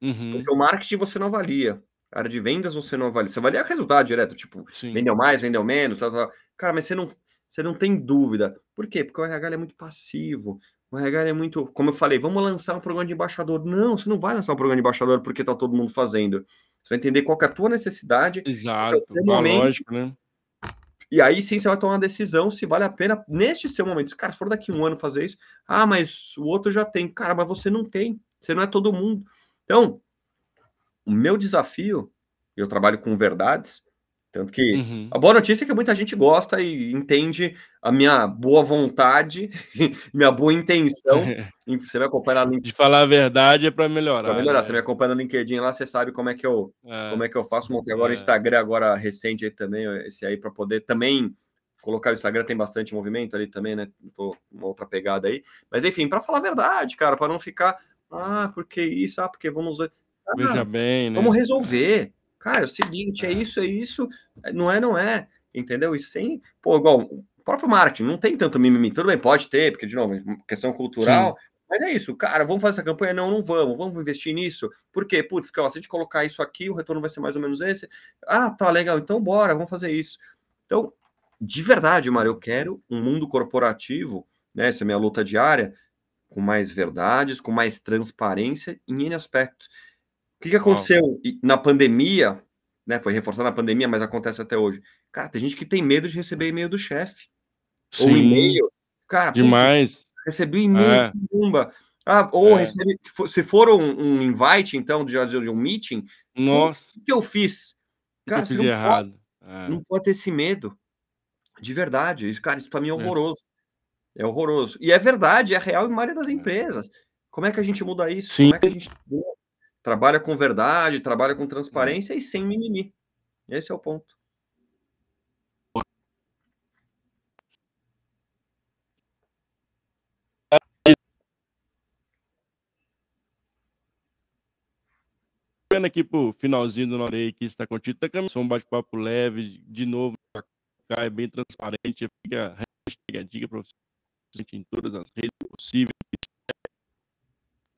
[SPEAKER 2] uhum. porque o marketing você não avalia área de vendas você não avalia, você avalia resultado direto, tipo, Sim. vendeu mais, vendeu menos, tal, tal. cara, mas você não, você não tem dúvida. Por quê? Porque o RH é muito passivo. O RH é muito, como eu falei, vamos lançar um programa de embaixador. Não, você não vai lançar um programa de embaixador porque tá todo mundo fazendo. Você vai entender qual é a tua necessidade.
[SPEAKER 1] Exato, é momento, lógico, né?
[SPEAKER 2] E aí sim você vai tomar uma decisão se vale a pena neste seu momento. Cara, se for daqui um ano fazer isso, ah, mas o outro já tem. Cara, mas você não tem. Você não é todo mundo. Então, o meu desafio, eu trabalho com verdades, tanto que uhum. a boa notícia é que muita gente gosta e entende a minha boa vontade, minha boa intenção. você me acompanha no
[SPEAKER 1] De falar a verdade é para melhorar. Para
[SPEAKER 2] melhorar. Né? Você me acompanha no LinkedIn lá, você sabe como é que eu, é. como é que eu faço. Montei agora o é. Instagram, agora recente aí também, esse aí, para poder também colocar o Instagram, tem bastante movimento ali também, né? Tô uma outra pegada aí. Mas enfim, para falar a verdade, cara, para não ficar, ah, porque isso, ah, porque vamos.
[SPEAKER 1] Ah, Veja bem, né?
[SPEAKER 2] Vamos resolver. Cara, é o seguinte, é, é isso, é isso, não é, não é, entendeu? E sem, pô, igual o próprio marketing, não tem tanto mimimi, tudo bem, pode ter, porque, de novo, questão cultural, Sim. mas é isso, cara, vamos fazer essa campanha? Não, não vamos, vamos investir nisso, por quê? Putz, porque, ó, se a gente colocar isso aqui, o retorno vai ser mais ou menos esse, ah, tá, legal, então bora, vamos fazer isso. Então, de verdade, Mário, eu quero um mundo corporativo, né, essa é a minha luta diária, com mais verdades, com mais transparência em N aspectos que, que aconteceu na pandemia, né? Foi reforçado na pandemia, mas acontece até hoje. Cara, tem gente que tem medo de receber e-mail do chefe. Ou e-mail. Cara,
[SPEAKER 1] demais.
[SPEAKER 2] Puta, recebi e-mail, é. Ah, ou é. recebi, se for um, um invite, então, de, de um meeting,
[SPEAKER 1] Nossa.
[SPEAKER 2] o que eu fiz?
[SPEAKER 1] Cara, eu fiz errado.
[SPEAKER 2] Pode, é. Não pode ter esse medo. De verdade. Isso, cara, isso para mim é, é horroroso. É. é. horroroso. E é verdade, é real em maioria das é. empresas. Como é que a gente muda isso?
[SPEAKER 1] Sim.
[SPEAKER 2] Como é que a gente trabalha com verdade, trabalha com transparência e sem mimimi. Esse é o ponto.
[SPEAKER 1] Vendo aqui pro finalzinho do Norei que está contigo, tá caminhando um bate-papo leve, de novo, é bem transparente, fica a dica para você em todas as redes possíveis.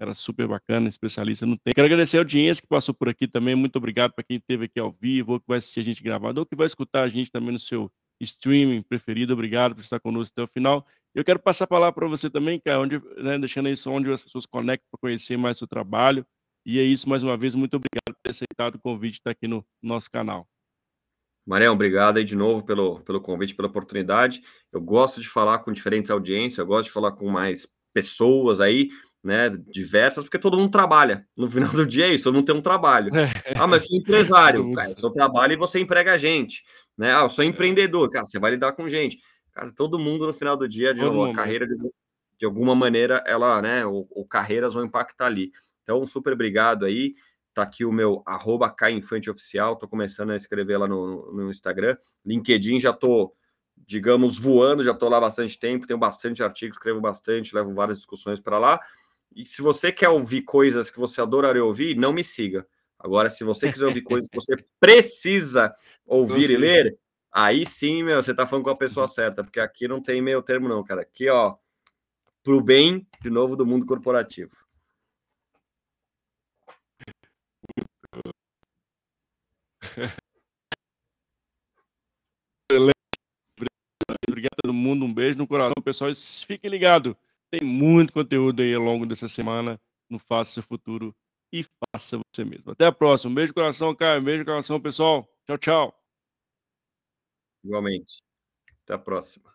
[SPEAKER 1] Era super bacana, especialista no tempo. Quero agradecer a audiência que passou por aqui também. Muito obrigado para quem esteve aqui ao vivo, ou que vai assistir a gente gravado, ou que vai escutar a gente também no seu streaming preferido. Obrigado por estar conosco até o final. Eu quero passar a palavra para você também, cara, onde, né, deixando só onde as pessoas conectam para conhecer mais o seu trabalho. E é isso, mais uma vez, muito obrigado por ter aceitado o convite de estar aqui no nosso canal.
[SPEAKER 2] Marião, obrigado aí de novo pelo, pelo convite, pela oportunidade. Eu gosto de falar com diferentes audiências, eu gosto de falar com mais pessoas aí, né, diversas, porque todo mundo trabalha. No final do dia é isso, todo mundo tem um trabalho. Ah, mas sou empresário, cara, seu trabalho e você emprega a gente, né? Ah, eu sou empreendedor, cara, você vai lidar com gente. Cara, todo mundo no final do dia, de novo, a carreira de, de, alguma maneira, ela, né, ou, ou carreiras vão impactar ali. Então, super obrigado aí. Tá aqui o meu arroba Oficial, tô começando a escrever lá no, no Instagram. LinkedIn já tô, digamos, voando, já tô lá bastante tempo, tenho bastante artigos, escrevo bastante, levo várias discussões para lá. E se você quer ouvir coisas que você adoraria ouvir, não me siga. Agora, se você quiser ouvir coisas que você precisa ouvir e ler, aí sim, meu, você tá falando com a pessoa certa, porque aqui não tem meio termo, não, cara. Aqui, ó, pro bem, de novo, do mundo corporativo.
[SPEAKER 1] Obrigado a todo mundo, um beijo no coração, pessoal. Fiquem ligados, tem muito conteúdo aí ao longo dessa semana no Faça Seu Futuro e Faça Você Mesmo. Até a próxima. Um beijo no coração, Caio. Um beijo no coração, pessoal. Tchau, tchau.
[SPEAKER 2] Igualmente. Até a próxima.